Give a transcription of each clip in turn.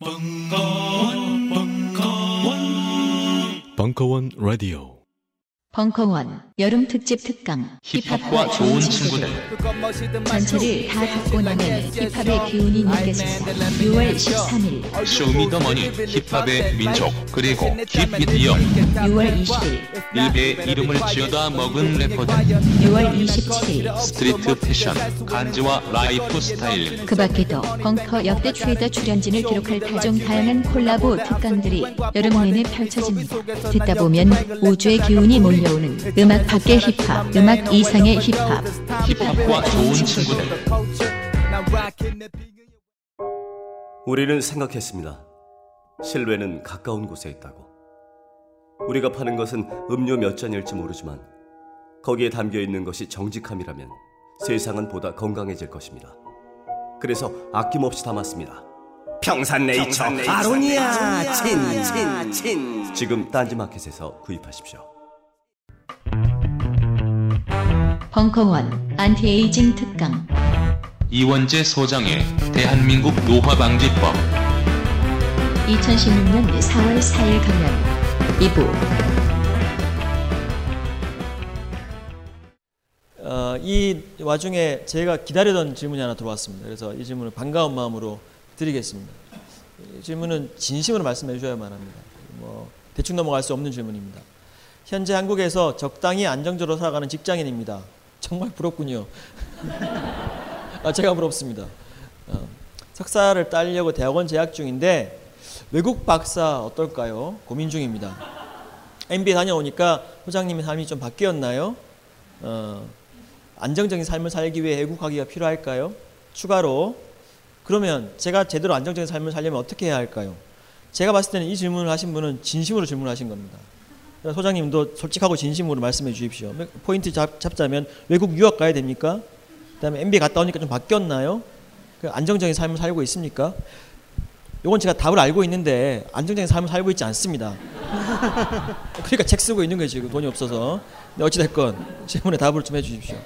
벙커원, 벙커원, 벙커원 라디오. 벙커원 여름 특집 특강 힙합과 좋은 친구들. 전체를 다 듣고 나면 힙합의 기운이 느껴진다. 6월 13일. 쇼미더머니 힙합의 민족 그리고 힙미디어 6월 20일. 일베의 이름을 지어다 먹은 래퍼들. 6월 27일. 스트리트 패션 간지와 라이프 스타일. 그 밖에도 벙커 역대 최다 출연진을 기록할 다종 다양한 콜라보 특강들이 여름 내내 펼쳐집니다. 듣다 보면 우주의 기운이 몰려 오는 음악 밖의 힙합 음악 이상의 힙합 힙합과 좋은 친구들 우리는 생각했습니다. 신뢰는 가까운 곳에 있다고. 우리가 파는 것은 음료 몇 잔일지 모르지만 거기에 담겨 있는 것이 정직함이라면 세상은 보다 건강해질 것입니다. 그래서 아낌없이 담았습니다. 평산네이처 아로니아 친친친 지금 딴지마켓에서 구입하십시오. 벙커원 안티에이징 특강 이원재 소장의 대한민국 노화방지법 2016년 4월 4일 강연 2부 어, 이 와중에 제가 기다리던 질문이 하나 들어왔습니다. 그래서 이 질문을 반가운 마음으로 드리겠습니다. 이 질문은 진심으로 말씀해 주셔야만 합니다. 뭐 대충 넘어갈 수 없는 질문입니다. 현재 한국에서 적당히 안정적으로 살아가는 직장인입니다. 정말 부럽군요. 아, 제가 부럽습니다. 어, 석사를 따려고 대학원 재학 중인데 외국 박사 어떨까요? 고민 중입니다. MBA 다녀오니까 소장님의 삶이 좀 바뀌었나요? 어, 안정적인 삶을 살기 위해 외국하기가 필요할까요? 추가로 그러면 제가 제대로 안정적인 삶을 살려면 어떻게 해야 할까요? 제가 봤을 때는 이 질문을 하신 분은 진심으로 질문하신 겁니다. 소장님도 솔직하고 진심으로 말씀해 주십시오. 포인트 잡, 잡자면 외국 유학 가야 됩니까? 그다음에 MBA 갔다 오니까 좀 바뀌었나요? 그 안정적인 삶을 살고 있습니까? 요건 제가 답을 알고 있는데 안정적인 삶을 살고 있지 않습니다. 그러니까 책 쓰고 있는 거예요 지금 돈이 없어서. 근데 어찌 됐건 질문에 답을 좀 해주십시오.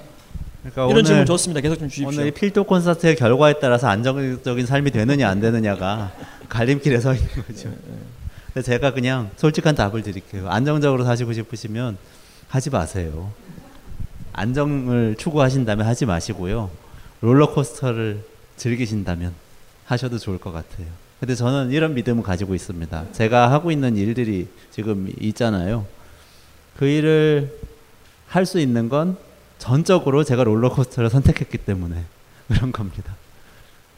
그러니까 이런 질문 좋습니다. 계속 좀 주십시오. 오늘 이 필독 콘서트의 결과에 따라서 안정적인 삶이 되느냐 안 되느냐가 갈림길에 서 있는 거죠. 근데 제가 그냥 솔직한 답을 드릴게요. 안정적으로 사시고 싶으시면 하지 마세요. 안정을 추구하신다면 하지 마시고요. 롤러코스터를 즐기신다면 하셔도 좋을 것 같아요. 근데 저는 이런 믿음을 가지고 있습니다. 제가 하고 있는 일들이 지금 있잖아요. 그 일을 할 수 있는 건 전적으로 제가 롤러코스터를 선택했기 때문에 그런 겁니다.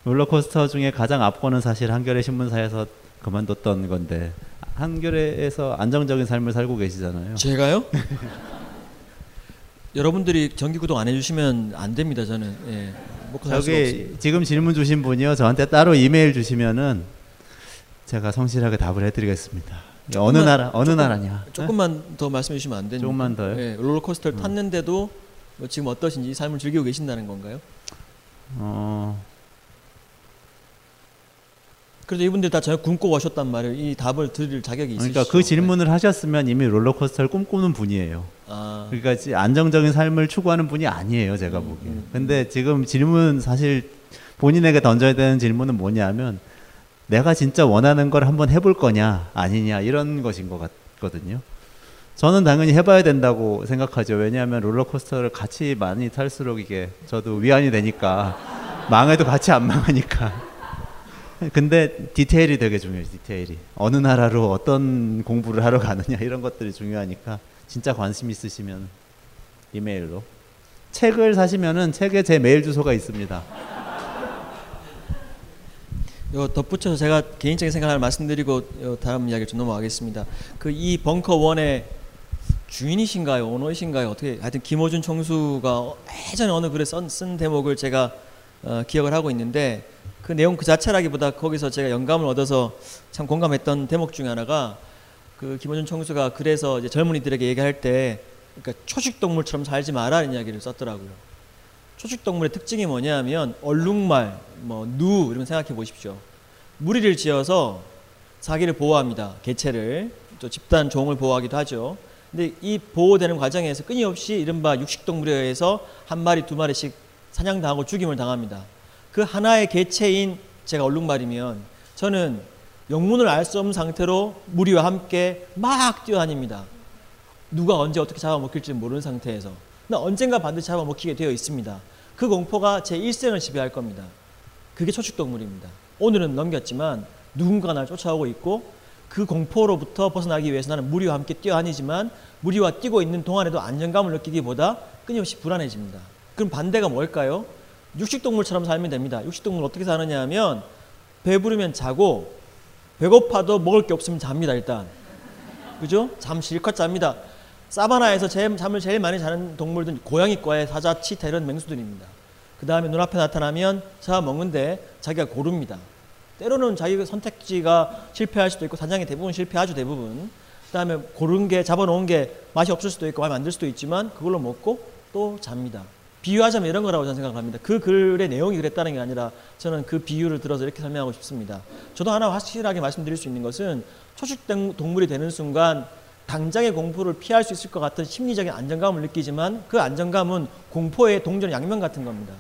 롤러코스터 중에 가장 앞거는 사실 한겨레 신문사에서 그만뒀던 건데 한겨레에서 안정적인 삶을 살고 계시잖아요. 제가요? 여러분들이 정기 구독 안 해주시면 안 됩니다. 저는 예. 먹고 살 수가 지금 질문 주신 분이요 저한테 따로 이메일 주시면은 제가 성실하게 답을 해드리겠습니다. 어느 조금만- 나라 어느 조금- 나라냐? 조금만 더 말씀해 주시면 안 됩니까? 조금만 더요? 예, 롤러코스터를 탔는데도 뭐 지금 어떠신지 삶을 즐기고 계신다는 건가요? 어, 그래도 이분들 다 저녁 굶고 오셨단 말이에요. 이 답을 드릴 자격이 있으시죠. 그러니까 그 질문을 하셨으면 이미 롤러코스터를 꿈꾸는 분이에요. 아, 그러니까 지- 안정적인 삶을 추구하는 분이 아니에요, 제가 음, 보기에. 음, 근데 지금 질문 사실 본인에게 던져야 되는 질문은 뭐냐면 내가 진짜 원하는 걸 한번 해볼 거냐 아니냐 이런 것인 것 같거든요. 저는 당연히 해봐야 된다고 생각하죠. 왜냐하면 롤러코스터를 같이 많이 탈수록 이게 저도 위안이 되니까 망해도 같이 안 망하니까. 근데 디테일이 되게 중요해요. 디테일이 어느 나라로 어떤 공부를 하러 가느냐 이런 것들이 중요하니까 진짜 관심 있으시면 이메일로 책을 사시면은 책에 제 메일 주소가 있습니다. 요 덧붙여서 제가 개인적인 생각을 말씀드리고 요 다음 이야기를 좀 넘어가겠습니다. 그 이 벙커 원의 주인이신가요, 오너이신가요? 어떻게 하여튼 김호준 총수가 예전에 어느 글에 쓴, 쓴 대목을 제가 어, 기억을 하고 있는데 그 내용 그 자체라기보다 거기서 제가 영감을 얻어서 참 공감했던 대목 중에 하나가 그 김호준 총수가 그래서 이제 젊은이들에게 얘기할 때 그러니까 초식 동물처럼 살지 마라는 이야기를 썼더라고요. 초식 동물의 특징이 뭐냐면 얼룩말, 뭐 누 이런 거 생각해 보십시오. 무리를 지어서 자기를 보호합니다. 개체를 또 집단 종을 보호하기도 하죠. 근데 이 보호되는 과정에서 끊임없이 이른바 육식 동물에 의해서 한 마리 두 마리씩 사냥당하고 죽임을 당합니다. 그 하나의 개체인 제가 얼룩말이면 저는 영문을 알 수 없는 상태로 무리와 함께 막 뛰어다닙니다. 누가 언제 어떻게 잡아먹힐지 모르는 상태에서. 근데 언젠가 반드시 잡아먹히게 되어 있습니다. 그 공포가 제 일생을 지배할 겁니다. 그게 초축동물입니다. 오늘은 넘겼지만 누군가 날 쫓아오고 있고 그 공포로부터 벗어나기 위해서 나는 무리와 함께 뛰어다니지만 무리와 뛰고 있는 동안에도 안정감을 느끼기보다 끊임없이 불안해집니다. 그럼 반대가 뭘까요? 육식동물처럼 살면 됩니다. 육식동물 어떻게 사느냐 하면 배부르면 자고 배고파도 먹을 게 없으면 잡니다 일단. 그죠? 잠 실컷 잡니다. 사바나에서 제일, 잠을 제일 많이 자는 동물들은 고양이과의 사자, 치타 이런 맹수들입니다. 그 다음에 눈앞에 나타나면 잡아 먹는데 자기가 고릅니다. 때로는 자기 선택지가 실패할 수도 있고 사냥이 대부분 실패하죠 대부분. 그 다음에 고른 게 잡아놓은 게 맛이 없을 수도 있고 마음에 안 들 수도 있지만 그걸로 먹고 또 잡니다. 비유하자면 이런 거라고 저는 생각합니다. 그 글의 내용이 그랬다는 게 아니라 저는 그 비유를 들어서 이렇게 설명하고 싶습니다. 저도 하나 확실하게 말씀드릴 수 있는 것은 초식 동물이 되는 순간 당장의 공포를 피할 수 있을 것 같은 심리적인 안정감을 느끼지만 그 안정감은 공포의 동전 양면 같은 겁니다.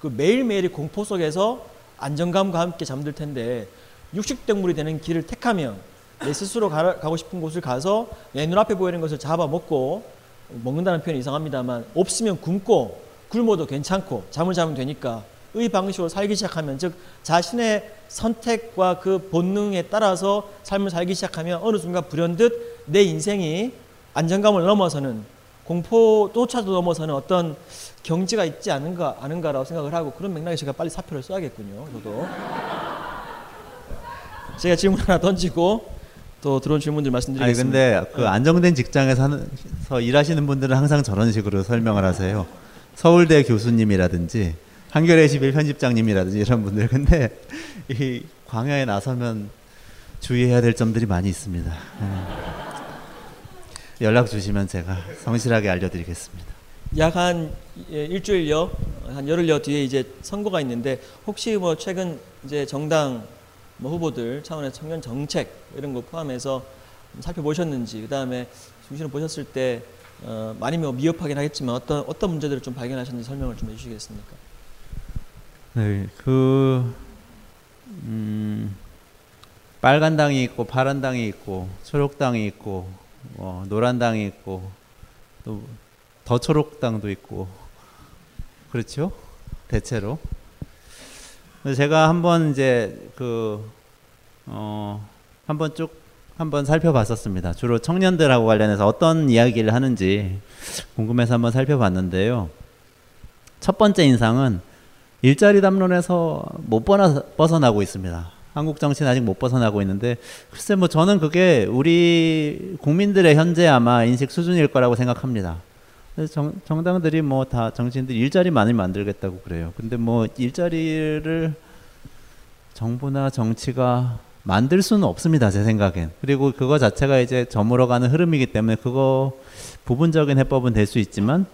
그 매일매일의 공포 속에서 안정감과 함께 잠들 텐데 육식 동물이 되는 길을 택하면 내 스스로 가, 고 싶은 곳을 가서 내 눈앞에 보이는 것을 잡아 먹고 먹는다는 표현이 이상합니다만 없으면 굶고 굶어도 괜찮고 잠을 자면 되니까 의 방식으로 살기 시작하면 즉 자신의 선택과 그 본능에 따라서 삶을 살기 시작하면 어느 순간 불현듯 내 인생이 안정감을 넘어서는 공포조차도 넘어서는 어떤 경지가 있지 않은가 아는가라고 생각을 하고 그런 맥락에 제가 빨리 사표를 써야겠군요. 저도 제가 질문 하나 던지고 또 들어온 질문들 말씀드리겠습니다. 아니 근데 그 안정된 직장에서 일하시는 분들은 항상 저런 식으로 설명을 하세요. 서울대 교수님이라든지 한겨레 11 편집장님이라든지 이런 분들 근데 이 광야에 나서면 주의해야 될 점들이 많이 있습니다. 음. 연락 주시면 제가 성실하게 알려드리겠습니다. 약 한 일주일여, 한 열흘여 뒤에 이제 선거가 있는데 혹시 뭐 최근 이제 정당 뭐 후보들 차원의 청년 정책 이런 거 포함해서 살펴보셨는지 그 다음에 중시를 보셨을 때 어, 많이 뭐 미흡하긴 하겠지만 어떤 어떤 문제들을 좀 발견하셨는지 설명을 좀 해주시겠습니까? 네, 그 음, 빨간 당이 있고 파란 당이 있고 초록 당이 있고 뭐 노란 당이 있고 또 더 초록 당도 있고 그렇죠? 대체로. 제가 한번 이제 그 어, 한번 쭉 한번 살펴봤었습니다. 주로 청년들하고 관련해서 어떤 이야기를 하는지 궁금해서 한번 살펴봤는데요. 첫 번째 인상은 일자리 담론에서 못 벗어나고 있습니다. 한국 정치는 아직 못 벗어나고 있는데 글쎄 뭐 저는 그게 우리 국민들의 현재 아마 인식 수준일 거라고 생각합니다. 정, 정당들이 뭐 다 정치인들 일자리 많이 만들겠다고 그래요. 근데 뭐 일자리를 정부나 정치가 만들 수는 없습니다. 제 생각엔. 그리고 그거 자체가 이제 저물어가는 흐름이기 때문에 그거 부분적인 해법은 될 수 있지만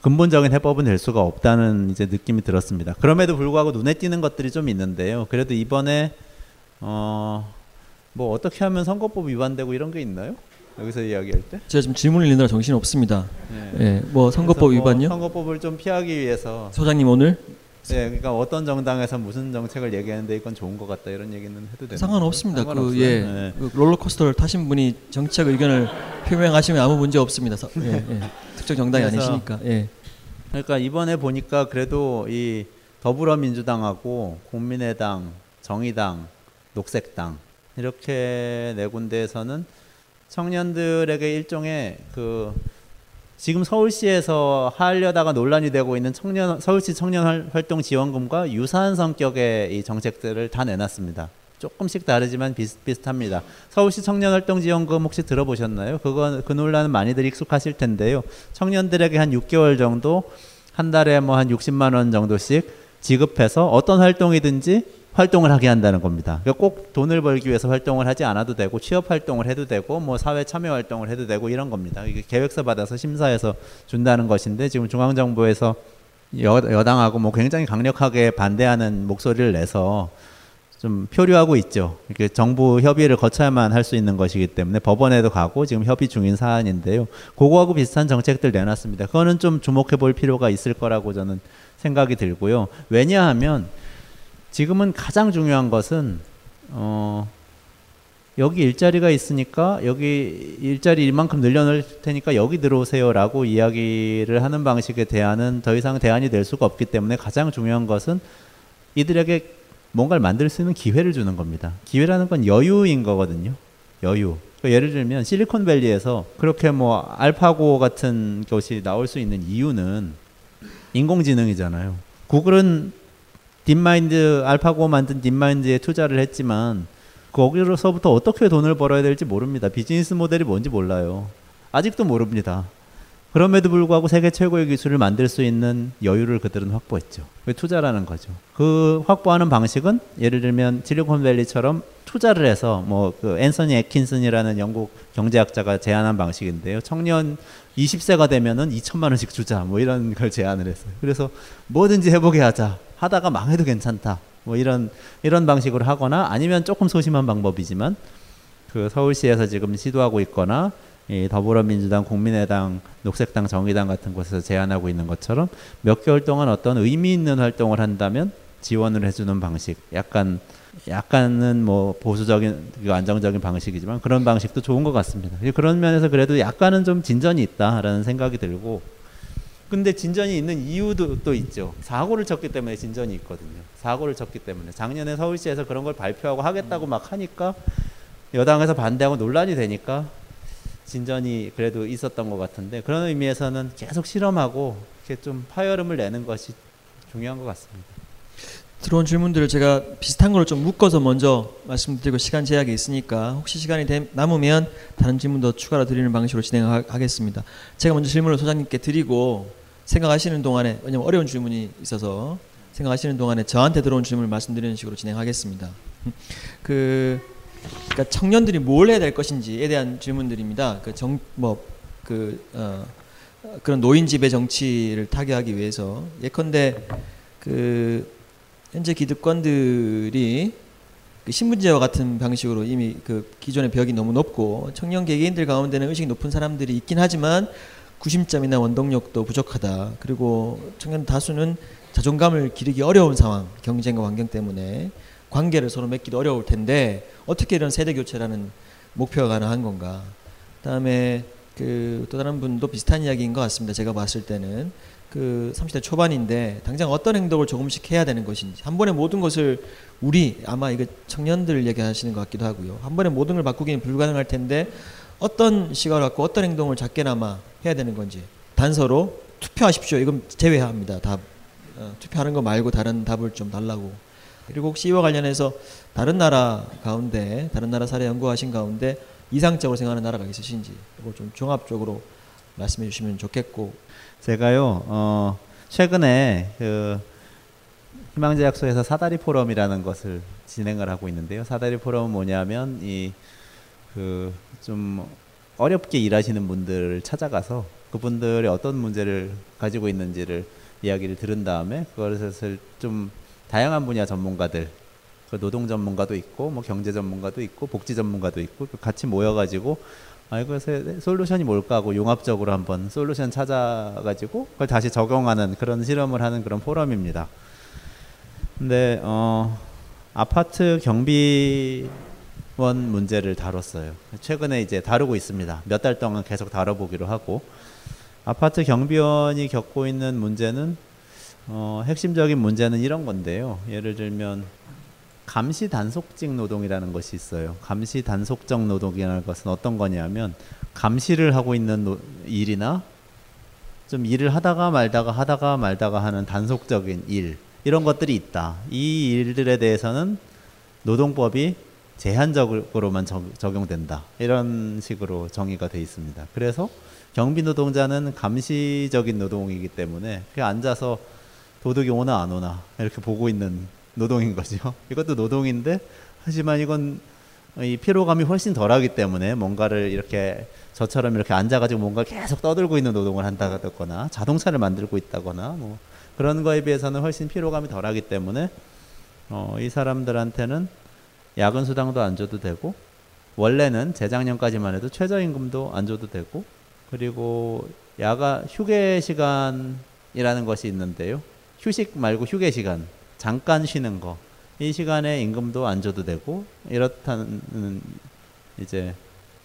근본적인 해법은 될 수가 없다는 이제 느낌이 들었습니다. 그럼에도 불구하고 눈에 띄는 것들이 좀 있는데요. 그래도 이번에 어 뭐 어떻게 하면 선거법 위반되고 이런 게 있나요? 여기서 이야기할 때? 제가 지금 질문을 읽느라 정신 없습니다. 네. 네. 뭐 선거법 뭐 위반요? 선거법을 좀 피하기 위해서 소장님 오늘 네, 그러니까 어떤 정당에서 무슨 정책을 얘기하는데 이건 좋은 것 같다 이런 얘기는 해도 되나요? 상관없습니다. 그 예, 네. 그 롤러코스터를 타신 분이 정책 의견을 표명하시면 아무 문제 없습니다. 예, 예. 특정 정당이 아니시니까. 예. 그러니까 이번에 보니까 그래도 이 더불어민주당하고 국민의당, 정의당, 녹색당 이렇게 네 군데에서는 청년들에게 일종의 그 지금 서울시에서 하려다가 논란이 되고 있는 청년 서울시 청년 활동 지원금과 유사한 성격의 이 정책들을 다 내놨습니다. 조금씩 다르지만 비슷비슷합니다. 서울시 청년활동지원금 혹시 들어보셨나요? 그건 그 논란은 많이들 익숙하실 텐데요. 청년들에게 한 6개월 정도 한 달에 뭐 한 60만 원 정도씩 지급해서 어떤 활동이든지 활동을 하게 한다는 겁니다. 그러니까 꼭 돈을 벌기 위해서 활동을 하지 않아도 되고 취업 활동을 해도 되고 뭐 사회 참여 활동을 해도 되고 이런 겁니다. 이게 계획서 받아서 심사해서 준다는 것인데 지금 중앙 정부에서 여, 여당하고 뭐 굉장히 강력하게 반대하는 목소리를 내서 좀 표류하고 있죠. 이렇게 정부 협의를 거쳐야만 할 수 있는 것이기 때문에 법원에도 가고 지금 협의 중인 사안인데요. 그거하고 비슷한 정책들 내놨습니다. 그거는 좀 주목해 볼 필요가 있을 거라고 저는 생각이 들고요. 왜냐하면 지금은 가장 중요한 것은 어 여기 일자리가 있으니까 여기 일자리 이만큼 늘려놓을 테니까 여기 들어오세요라고 이야기를 하는 방식의 대안은 더 이상 대안이 될 수가 없기 때문에 가장 중요한 것은 이들에게 뭔가를 만들 수 있는 기회를 주는 겁니다. 기회라는 건 여유인 거거든요. 여유. 그러니까 예를 들면 실리콘밸리에서 그렇게 뭐 알파고 같은 것이 나올 수 있는 이유는 인공지능이잖아요. 구글은 딥마인드 알파고 만든 딥마인드에 투자를 했지만 거기로서부터 어떻게 돈을 벌어야 될지 모릅니다. 비즈니스 모델이 뭔지 몰라요. 아직도 모릅니다. 그럼에도 불구하고 세계 최고의 기술을 만들 수 있는 여유를 그들은 확보했죠. 그 투자라는 거죠. 그 확보하는 방식은 예를 들면 실리콘밸리처럼 투자를 해서 뭐 그 앤서니 애킨슨이라는 영국 경제학자가 제안한 방식인데요. 청년 20세가 되면은 2천만 원씩 주자 뭐 이런 걸 제안을 했어요. 그래서 뭐든지 해보게 하자. 하다가 망해도 괜찮다. 뭐 이런 이런 방식으로 하거나 아니면 조금 소심한 방법이지만 그 서울시에서 지금 시도하고 있거나 이 더불어민주당, 국민의당, 녹색당, 정의당 같은 곳에서 제안하고 있는 것처럼 몇 개월 동안 어떤 의미 있는 활동을 한다면 지원을 해주는 방식, 약간 약간은 뭐 보수적인 안정적인 방식이지만 그런 방식도 좋은 것 같습니다. 그런 면에서 그래도 약간은 좀 진전이 있다라는 생각이 들고 근데 진전이 있는 이유도 또 있죠. 사고를 쳤기 때문에 진전이 있거든요. 사고를 쳤기 때문에 작년에 서울시에서 그런 걸 발표하고 하겠다고 막 하니까 여당에서 반대하고 논란이 되니까 진전이 그래도 있었던 것 같은데 그런 의미에서는 계속 실험하고 이렇게 좀 파열음을 내는 것이 중요한 것 같습니다. 들어온 질문들을 제가 비슷한 걸 좀 묶어서 먼저 말씀드리고 시간 제약이 있으니까 혹시 시간이 되, 남으면 다른 질문도 추가로 드리는 방식으로 진행하겠습니다. 제가 먼저 질문을 소장님께 드리고 생각하시는 동안에 왜냐면 어려운 질문이 있어서 생각하시는 동안에 저한테 들어온 질문을 말씀드리는 식으로 진행하겠습니다. 그 그러니까 청년들이 뭘 해야 될 것인지에 대한 질문들입니다. 그 정 뭐그 어, 그런 노인 지배 정치를 타개하기 위해서 예컨대 그 현재 기득권들이 그 신분제와 같은 방식으로 이미 그 기존의 벽이 너무 높고 청년 개개인들 가운데는 의식이 높은 사람들이 있긴 하지만 구심점이나 원동력도 부족하다. 그리고 청년 다수는 자존감을 기르기 어려운 상황, 경쟁과 환경 때문에 관계를 서로 맺기도 어려울 텐데 어떻게 이런 세대 교체라는 목표가 가능한 건가? 그다음에 그 또 다른 분도 비슷한 이야기인 것 같습니다. 제가 봤을 때는 그 30대 초반인데 당장 어떤 행동을 조금씩 해야 되는 것인지 한 번에 모든 것을 우리 아마 이거 청년들 얘기하시는 것 같기도 하고요. 한 번에 모든 걸 바꾸기는 불가능할 텐데 어떤 시각을 갖고 어떤 행동을 작게나마 해야 되는 건지 단서로 투표하십시오. 이건 제외합니다. 답 어, 투표하는 거 말고 다른 답을 좀 달라고. 그리고 혹시 이와 관련해서 다른 나라 가운데 다른 나라 사례 연구하신 가운데 이상적으로 생각하는 나라가 있으신지 이걸 좀 종합적으로 말씀해 주시면 좋겠고 제가요 어, 최근에 그 희망제약소에서 사다리 포럼이라는 것을 진행을 하고 있는데요. 사다리 포럼은 뭐냐면 이 그 좀 어렵게 일하시는 분들을 찾아가서 그분들이 어떤 문제를 가지고 있는지를 이야기를 들은 다음에 그것을 좀 다양한 분야 전문가들 그 노동 전문가도 있고 뭐 경제 전문가도 있고 복지 전문가도 있고 같이 모여가지고 아 이것의 솔루션이 뭘까 하고 용합적으로 한번 솔루션 찾아가지고 그걸 다시 적용하는 그런 실험을 하는 그런 포럼입니다. 근데 어 아파트 경비원 문제를 다뤘어요. 최근에 이제 다루고 있습니다. 몇 달 동안 계속 다뤄보기로 하고 아파트 경비원이 겪고 있는 문제는 어, 핵심적인 문제는 이런 건데요. 예를 들면 감시 단속직 노동이라는 것이 있어요. 감시 단속적 노동이라는 것은 어떤 거냐면 감시를 하고 있는 노, 일이나 좀 일을 하다가 말다가 하다가 말다가 하는 단속적인 일 이런 것들이 있다. 이 일들에 대해서는 노동법이 제한적으로만 적, 용된다 이런 식으로 정의가 돼 있습니다. 그래서 경비 노동자는 감시적인 노동이기 때문에 그냥 앉아서 도둑이 오나 안 오나 이렇게 보고 있는 노동인 거죠. 이것도 노동인데 하지만 이건 이 피로감이 훨씬 덜하기 때문에 뭔가를 이렇게 저처럼 이렇게 앉아가지고 뭔가 계속 떠들고 있는 노동을 한다거나 자동차를 만들고 있다거나 뭐 그런 거에 비해서는 훨씬 피로감이 덜하기 때문에 어, 이 사람들한테는 야근 수당도 안 줘도 되고 원래는 재작년까지만 해도 최저임금도 안 줘도 되고 그리고 야가 휴게 시간이라는 것이 있는데요. 휴식 말고 휴게 시간 잠깐 쉬는 거 이 시간에 임금도 안 줘도 되고 이렇다는 이제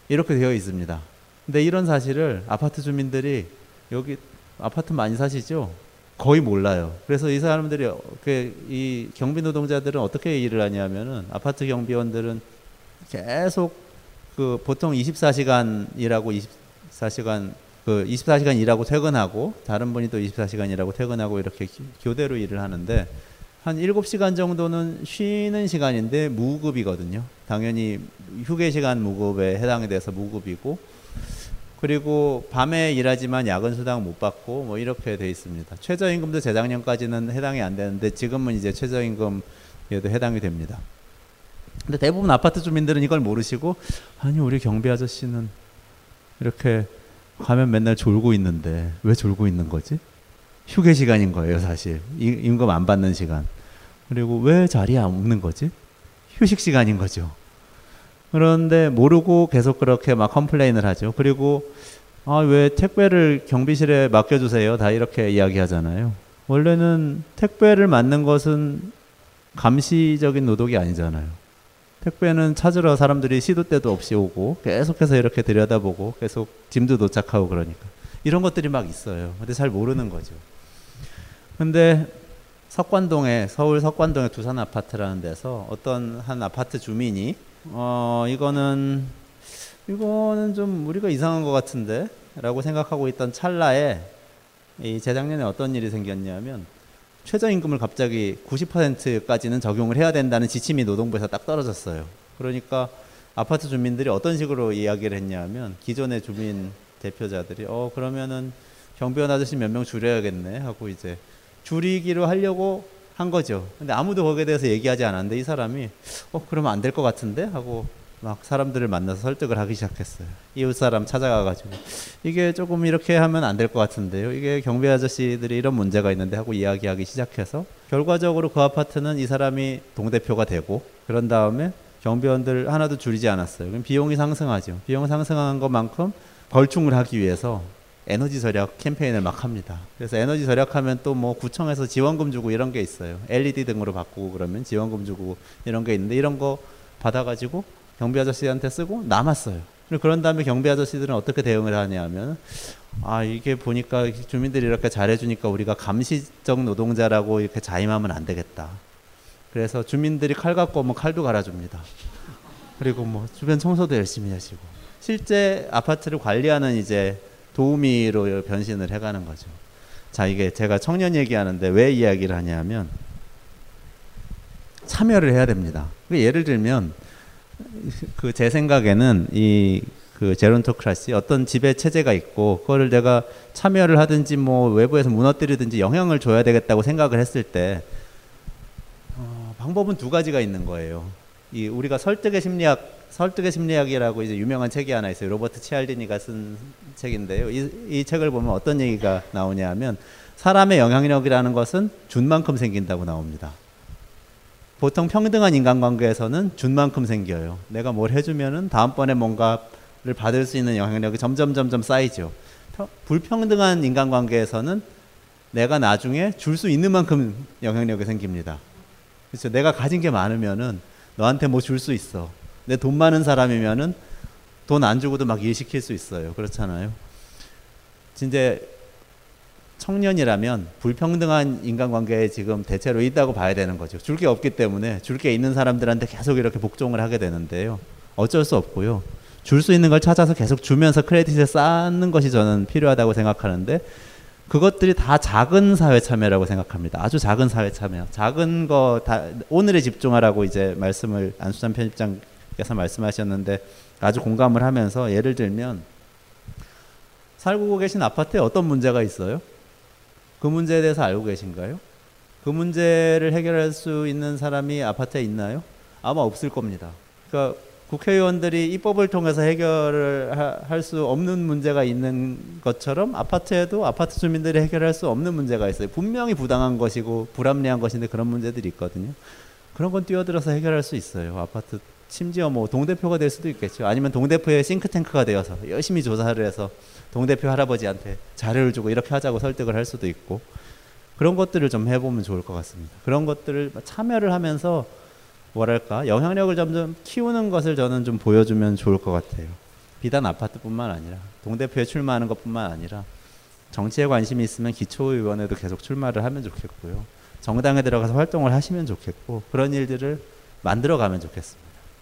이렇게 되어 있습니다. 근데 이런 사실을 아파트 주민들이 여기 아파트 많이 사시죠? 거의 몰라요. 그래서 이 사람들이 그이 경비 노동자들은 어떻게 일을 하냐면은 아파트 경비원들은 계속 그 보통 24시간 일하고 24시간 그 24시간 일하고 퇴근하고 다른 분이 또 24시간 일하고 퇴근하고 이렇게 교대로 일을 하는데 한 7시간 정도는 쉬는 시간인데 무급이거든요. 당연히 휴게 시간 무급에 해당이 돼서 무급이고 그리고 밤에 일하지만 야근 수당 못 받고 뭐 이렇게 돼 있습니다. 최저임금도 재작년까지는 해당이 안 되는데 지금은 이제 최저임금에도 해당이 됩니다. 근데 대부분 아파트 주민들은 이걸 모르시고 아니 우리 경비 아저씨는 이렇게 가면 맨날 졸고 있는데 왜 졸고 있는 거지? 휴게 시간인 거예요, 사실. 임금 안 받는 시간. 그리고 왜 자리에 안 없는 거지? 휴식 시간인 거죠. 그런데 모르고 계속 그렇게 막 complain을 하죠. 그리고 아, 왜 택배를 경비실에 맡겨주세요. 다 이렇게 이야기하잖아요. 원래는 택배를 맡는 것은 감시적인 노동이 아니잖아요. 택배는 찾으러 사람들이 시도 때도 없이 오고 계속해서 이렇게 들여다보고 계속 짐도 도착하고 그러니까 이런 것들이 막 있어요. 근데 잘 모르는 거죠. 근데 석관동에 서울 석관동에 두산 아파트라는 데서 어떤 한 아파트 주민이 어 이거는 이거는 좀 우리가 이상한 것 같은데 라고 생각하고 있던 찰나에 이 재작년에 어떤 일이 생겼냐면 최저임금을 갑자기 90%까지는 적용을 해야 된다는 지침이 노동부에서 딱 떨어졌어요. 그러니까 아파트 주민들이 어떤 식으로 이야기를 했냐면 기존의 주민 대표자들이 어 그러면은 경비원 아저씨 몇 명 줄여야겠네 하고 이제 줄이기로 하려고 한 거죠. 근데 아무도 거기에 대해서 얘기하지 않았는데 이 사람이 어 그러면 안 될 것 같은데 하고 막 사람들을 만나서 설득을 하기 시작했어요. 이웃 사람 찾아가가지고 이게 조금 이렇게 하면 안 될 것 같은데요. 이게 경비 아저씨들이 이런 문제가 있는데 하고 이야기하기 시작해서 결과적으로 그 아파트는 이 사람이 동 대표가 되고 그런 다음에 경비원들 하나도 줄이지 않았어요. 그럼 비용이 상승하죠. 비용 상승한 것만큼 벌충을 하기 위해서 에너지 절약 캠페인을 막 합니다. 그래서 에너지 절약하면 또 뭐 구청에서 지원금 주고 이런 게 있어요. LED 등으로 바꾸고 그러면 지원금 주고 이런 게 있는데 이런 거 받아가지고 경비 아저씨한테 쓰고 남았어요. 그런 다음에 경비 아저씨들은 어떻게 대응을 하냐면 아 이게 보니까 주민들이 이렇게 잘해주니까 우리가 감시적 노동자라고 이렇게 자임하면 안 되겠다. 그래서 주민들이 칼 갖고 오면 칼도 갈아줍니다. 그리고 뭐 주변 청소도 열심히 하시고 실제 아파트를 관리하는 이제 도우미로 변신을 해가는 거죠. 자 이게 제가 청년 얘기하는데 왜 이야기를 하냐면 참여를 해야 됩니다. 예를 들면 그 제 생각에는 이 그 제론토크라시 어떤 지배 체제가 있고 그거를 내가 참여를 하든지 뭐 외부에서 무너뜨리든지 영향을 줘야 되겠다고 생각을 했을 때 어, 방법은 두 가지가 있는 거예요. 이 우리가 설득의 심리학 설득의 심리학이라고 이제 유명한 책이 하나 있어요. 로버트 치알디니가 쓴 책인데요. 이, 이 책을 보면 어떤 얘기가 나오냐면 사람의 영향력이라는 것은 준 만큼 생긴다고 나옵니다. 보통 평등한 인간관계에서는 준 만큼 생겨요. 내가 뭘 해주면은 다음번에 뭔가를 받을 수 있는 영향력이 점점 점점 쌓이죠. 불평등한 인간관계에서는 내가 나중에 줄 수 있는 만큼 영향력이 생깁니다. 그렇죠. 내가 가진 게 많으면은 너한테 뭐 줄 수 있어. 내돈 많은 사람이면은 돈 안 주고도 막 일시킬 수 있어요. 그렇잖아요. 진짜 청년이라면 불평등한 인간관계에 지금 대체로 있다고 봐야 되는 거죠. 줄 게 없기 때문에 줄 게 있는 사람들한테 계속 이렇게 복종을 하게 되는데요. 어쩔 수 없고요. 줄 수 있는 걸 찾아서 계속 주면서 크레딧을 쌓는 것이 저는 필요하다고 생각하는데 그것들이 다 작은 사회 참여라고 생각합니다. 아주 작은 사회 참여. 작은 거 다 오늘에 집중하라고 이제 말씀을 안수찬 편집장 께서 말씀하셨는데 아주 공감을 하면서 예를 들면 살고 계신 아파트에 어떤 문제가 있어요? 그 문제에 대해서 알고 계신가요? 그 문제를 해결할 수 있는 사람이 아파트에 있나요? 아마 없을 겁니다. 그러니까 국회의원들이 입법을 통해서 해결을 할 수 없는 문제가 있는 것처럼 아파트에도 아파트 주민들이 해결할 수 없는 문제가 있어요. 분명히 부당한 것이고 불합리한 것인데 그런 문제들이 있거든요. 그런 건 뛰어들어서 해결할 수 있어요. 아파트 심지어 뭐 동대표가 될 수도 있겠죠. 아니면 동대표의 싱크탱크가 되어서 열심히 조사를 해서 동대표 할아버지한테 자료를 주고 이렇게 하자고 설득을 할 수도 있고 그런 것들을 좀 해보면 좋을 것 같습니다. 그런 것들을 참여를 하면서 뭐랄까 영향력을 점점 키우는 것을 저는 좀 보여주면 좋을 것 같아요. 비단 아파트뿐만 아니라 동대표에 출마하는 것뿐만 아니라 정치에 관심이 있으면 기초의원에도 계속 출마를 하면 좋겠고요. 정당에 들어가서 활동을 하시면 좋겠고 그런 일들을 만들어가면 좋겠습니다.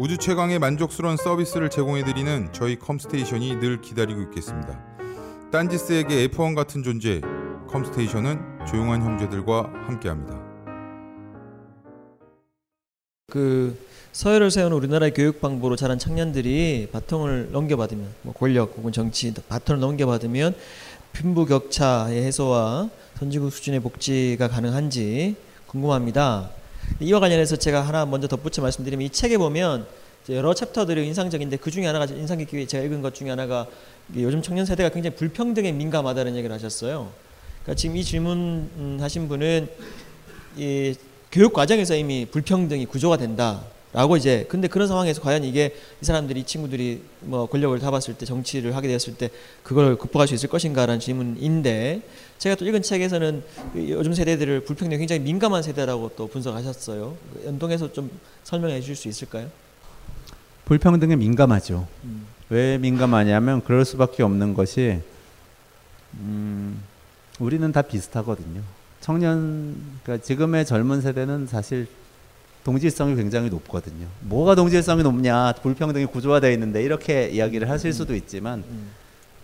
우주 최강의 만족스러운 서비스를 제공해드리는 저희 컴스테이션이 늘 기다리고 있겠습니다. 딴지스에게 F1 같은 존재, 컴스테이션은 조용한 형제들과 함께합니다. 그 서열을 세우는 우리나라의 교육 방법으로 자란 청년들이 바통을 넘겨받으면 뭐 권력 혹은 정치 바통을 넘겨받으면 빈부 격차의 해소와 선진국 수준의 복지가 가능한지 궁금합니다. 이와 관련해서 제가 하나 먼저 덧붙여 말씀드리면 이 책에 보면 여러 챕터들이 인상적인데 그 중에 하나가 인상 깊게 제가 읽은 것 중에 하나가 요즘 청년 세대가 굉장히 불평등에 민감하다는 얘기를 하셨어요. 그러니까 지금 이 질문 하신 분은 이 교육 과정에서 이미 불평등이 구조가 된다. 라고 이제 근데 그런 상황에서 과연 이게 이 사람들이 이 친구들이 뭐 권력을 잡았을 때 정치를 하게 되었을 때 그걸 극복할 수 있을 것인가라는 질문인데 제가 또 읽은 책에서는 요즘 세대들을 불평등 굉장히 민감한 세대라고 또 분석하셨어요. 연동해서 좀 설명해 주실 수 있을까요? 불평등에 민감하죠. 음. 왜 민감하냐면 그럴 수밖에 없는 것이 음, 우리는 다 비슷하거든요. 청년 그러니까 지금의 젊은 세대는 사실 동질성이 굉장히 높거든요. 뭐가 동질성이 높냐? 불평등이 구조화되어 있는데 이렇게 이야기를 하실 수도 있지만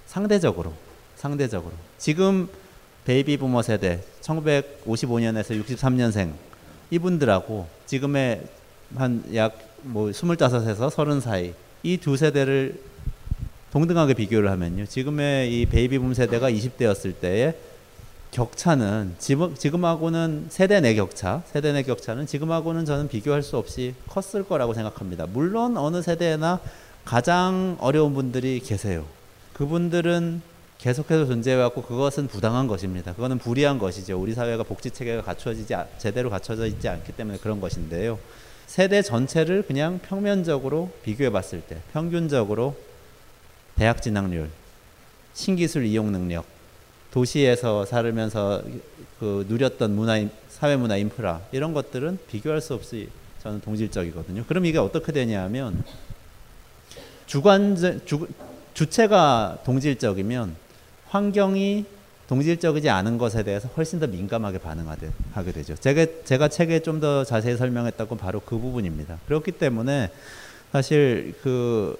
상대적으로 상대적으로 지금 베이비 부머 세대 1955년에서 63년생 이분들하고 지금의 한 약 뭐 25에서 30 사이 이 두 세대를 동등하게 비교를 하면요. 지금의 이 베이비 붐 세대가 20대였을 때에 격차는 지금, 지금 하고는 세대 내 격차, 세대 내 격차는 지금하고는 저는 비교할 수 없이 컸을 거라고 생각합니다. 물론 어느 세대나 가장 어려운 분들이 계세요. 그분들은 계속해서 존재해왔고 그것은 부당한 것입니다. 그거는 불이한 것이죠. 우리 사회가 복지 체계가 갖춰지지 제대로 갖춰져 있지 않기 때문에 그런 것인데요. 세대 전체를 그냥 평면적으로 비교해 봤을 때 평균적으로 대학 진학률, 신기술 이용 능력, 도시에서 살면서 그 누렸던 문화 사회 문화 인프라 이런 것들은 비교할 수 없이 저는 동질적이거든요. 그럼 이게 어떻게 되냐면 주관 주, 주체가 동질적이면 환경이 동질적이지 않은 것에 대해서 훨씬 더 민감하게 반응하게 되죠. 제가 제가 책에 좀 더 자세히 설명했던 건 바로 그 부분입니다. 그렇기 때문에 사실 그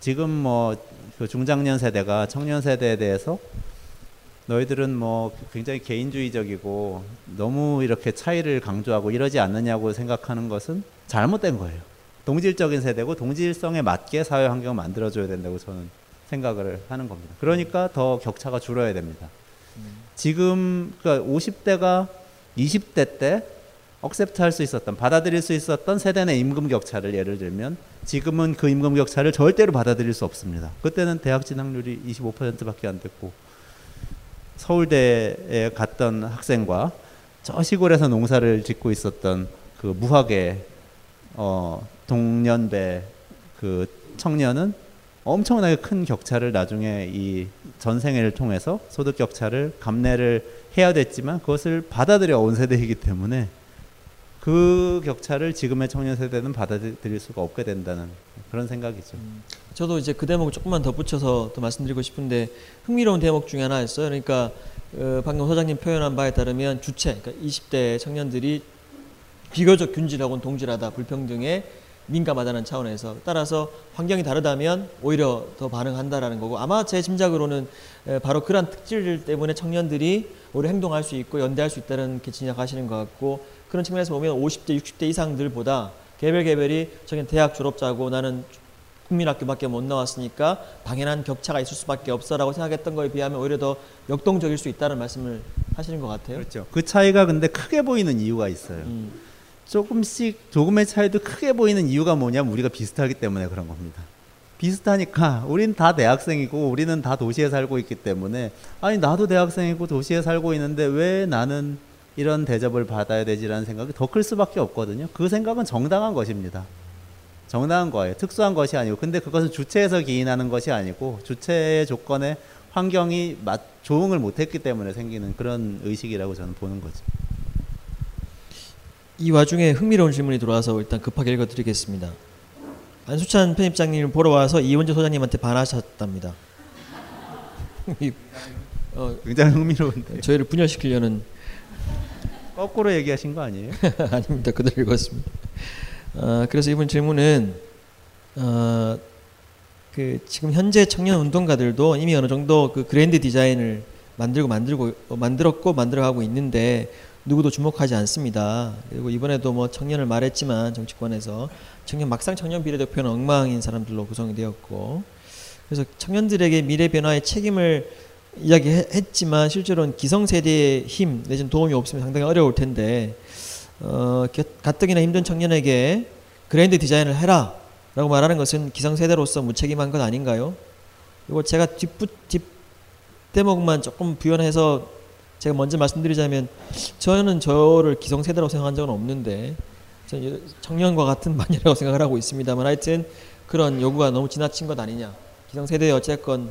지금 뭐 그 중장년 세대가 청년 세대에 대해서 너희들은 뭐 굉장히 개인주의적이고 너무 이렇게 차이를 강조하고 이러지 않느냐고 생각하는 것은 잘못된 거예요. 동질적인 세대고 동질성에 맞게 사회 환경을 만들어줘야 된다고 저는 생각을 하는 겁니다. 그러니까 더 격차가 줄어야 됩니다. 지금 그러니까 50대가 20대 때 accept 할 수 있었던 받아들일 수 있었던 세대 내 임금 격차를 예를 들면 지금은 그 임금 격차를 절대로 받아들일 수 없습니다. 그때는 대학 진학률이 25%밖에 안 됐고 서울대에 갔던 학생과 저 시골에서 농사를 짓고 있었던 그 무학의 어, 동년배 그 청년은 엄청나게 큰 격차를 나중에 이 전생애를 통해서 소득 격차를 감내를 해야 됐지만 그것을 받아들여 온 세대이기 때문에 그 격차를 지금의 청년 세대는 받아들일 수가 없게 된다는 그런 생각이죠. 음. 저도 이제 그 대목을 조금만 덧붙여서 더 말씀드리고 싶은데 흥미로운 대목 중에 하나였어요. 그러니까 어, 방금 소장님 표현한 바에 따르면 주체, 그러니까 20대 청년들이 비교적 균질하고는 동질하다, 불평등에 민감하다는 차원에서 따라서 환경이 다르다면 오히려 더 반응한다라는 거고 아마 제 짐작으로는 바로 그런 특질 때문에 청년들이 오히려 행동할 수 있고 연대할 수 있다는 게 진작하시는 것 같고 그런 측면에서 보면 50대, 60대 이상들보다 개별 개별이 저기 대학 졸업자고 나는 국민학교밖에 못 나왔으니까 당연한 격차가 있을 수밖에 없어라고 생각했던 거에 비하면 오히려 더 역동적일 수 있다는 말씀을 하시는 것 같아요. 그렇죠. 그 차이가 근데 크게 보이는 이유가 있어요. 음. 조금씩 조금의 차이도 크게 보이는 이유가 뭐냐면 우리가 비슷하기 때문에 그런 겁니다. 비슷하니까 우리는 다 대학생이고 우리는 다 도시에 살고 있기 때문에 아니 나도 대학생이고 도시에 살고 있는데 왜 나는 이런 대접을 받아야 되지라는 생각이 더 클 수밖에 없거든요. 그 생각은 정당한 것입니다. 정당한 거예요. 특수한 것이 아니고 근데 그것은 주체에서 기인하는 것이 아니고 주체의 조건에 환경이 맞, 조응을 못했기 때문에 생기는 그런 의식이라고 저는 보는 거죠. 이 와중에 흥미로운 질문이 들어와서 일단 급하게 읽어드리겠습니다. 안수찬 편집장님을 보러 와서 이원재 소장님한테 반하셨답니다. 이, 어, 굉장히 흥미로운데 저희를 분열시키려는 거꾸로 얘기하신 거 아니에요? 아닙니다. 그대로 읽었습니다. 어, 그래서 이번 질문은 어, 그 지금 현재 청년 운동가들도 이미 어느 정도 그 그랜드 디자인을 만들고 만들고 어, 만들었고 만들어가고 있는데 누구도 주목하지 않습니다. 그리고 이번에도 뭐 청년을 말했지만 정치권에서 청년 막상 청년 비례대표는 엉망인 사람들로 구성이 되었고 그래서 청년들에게 미래 변화의 책임을 이야기했지만 실제로는 기성세대의 힘 내지는 도움이 없으면 상당히 어려울 텐데 어, 가뜩이나 힘든 청년에게 그랜드 디자인을 해라 라고 말하는 것은 기성세대로서 무책임한 것 아닌가요? 이거 제가 뒷부, 뒷 대목만 조금 부연해서 제가 먼저 말씀드리자면 저는 저를 기성세대라고 생각한 적은 없는데 청년과 같은 반이라고 생각을 하고 있습니다만 하여튼 그런 요구가 너무 지나친 것 아니냐 기성세대에 어쨌건 어,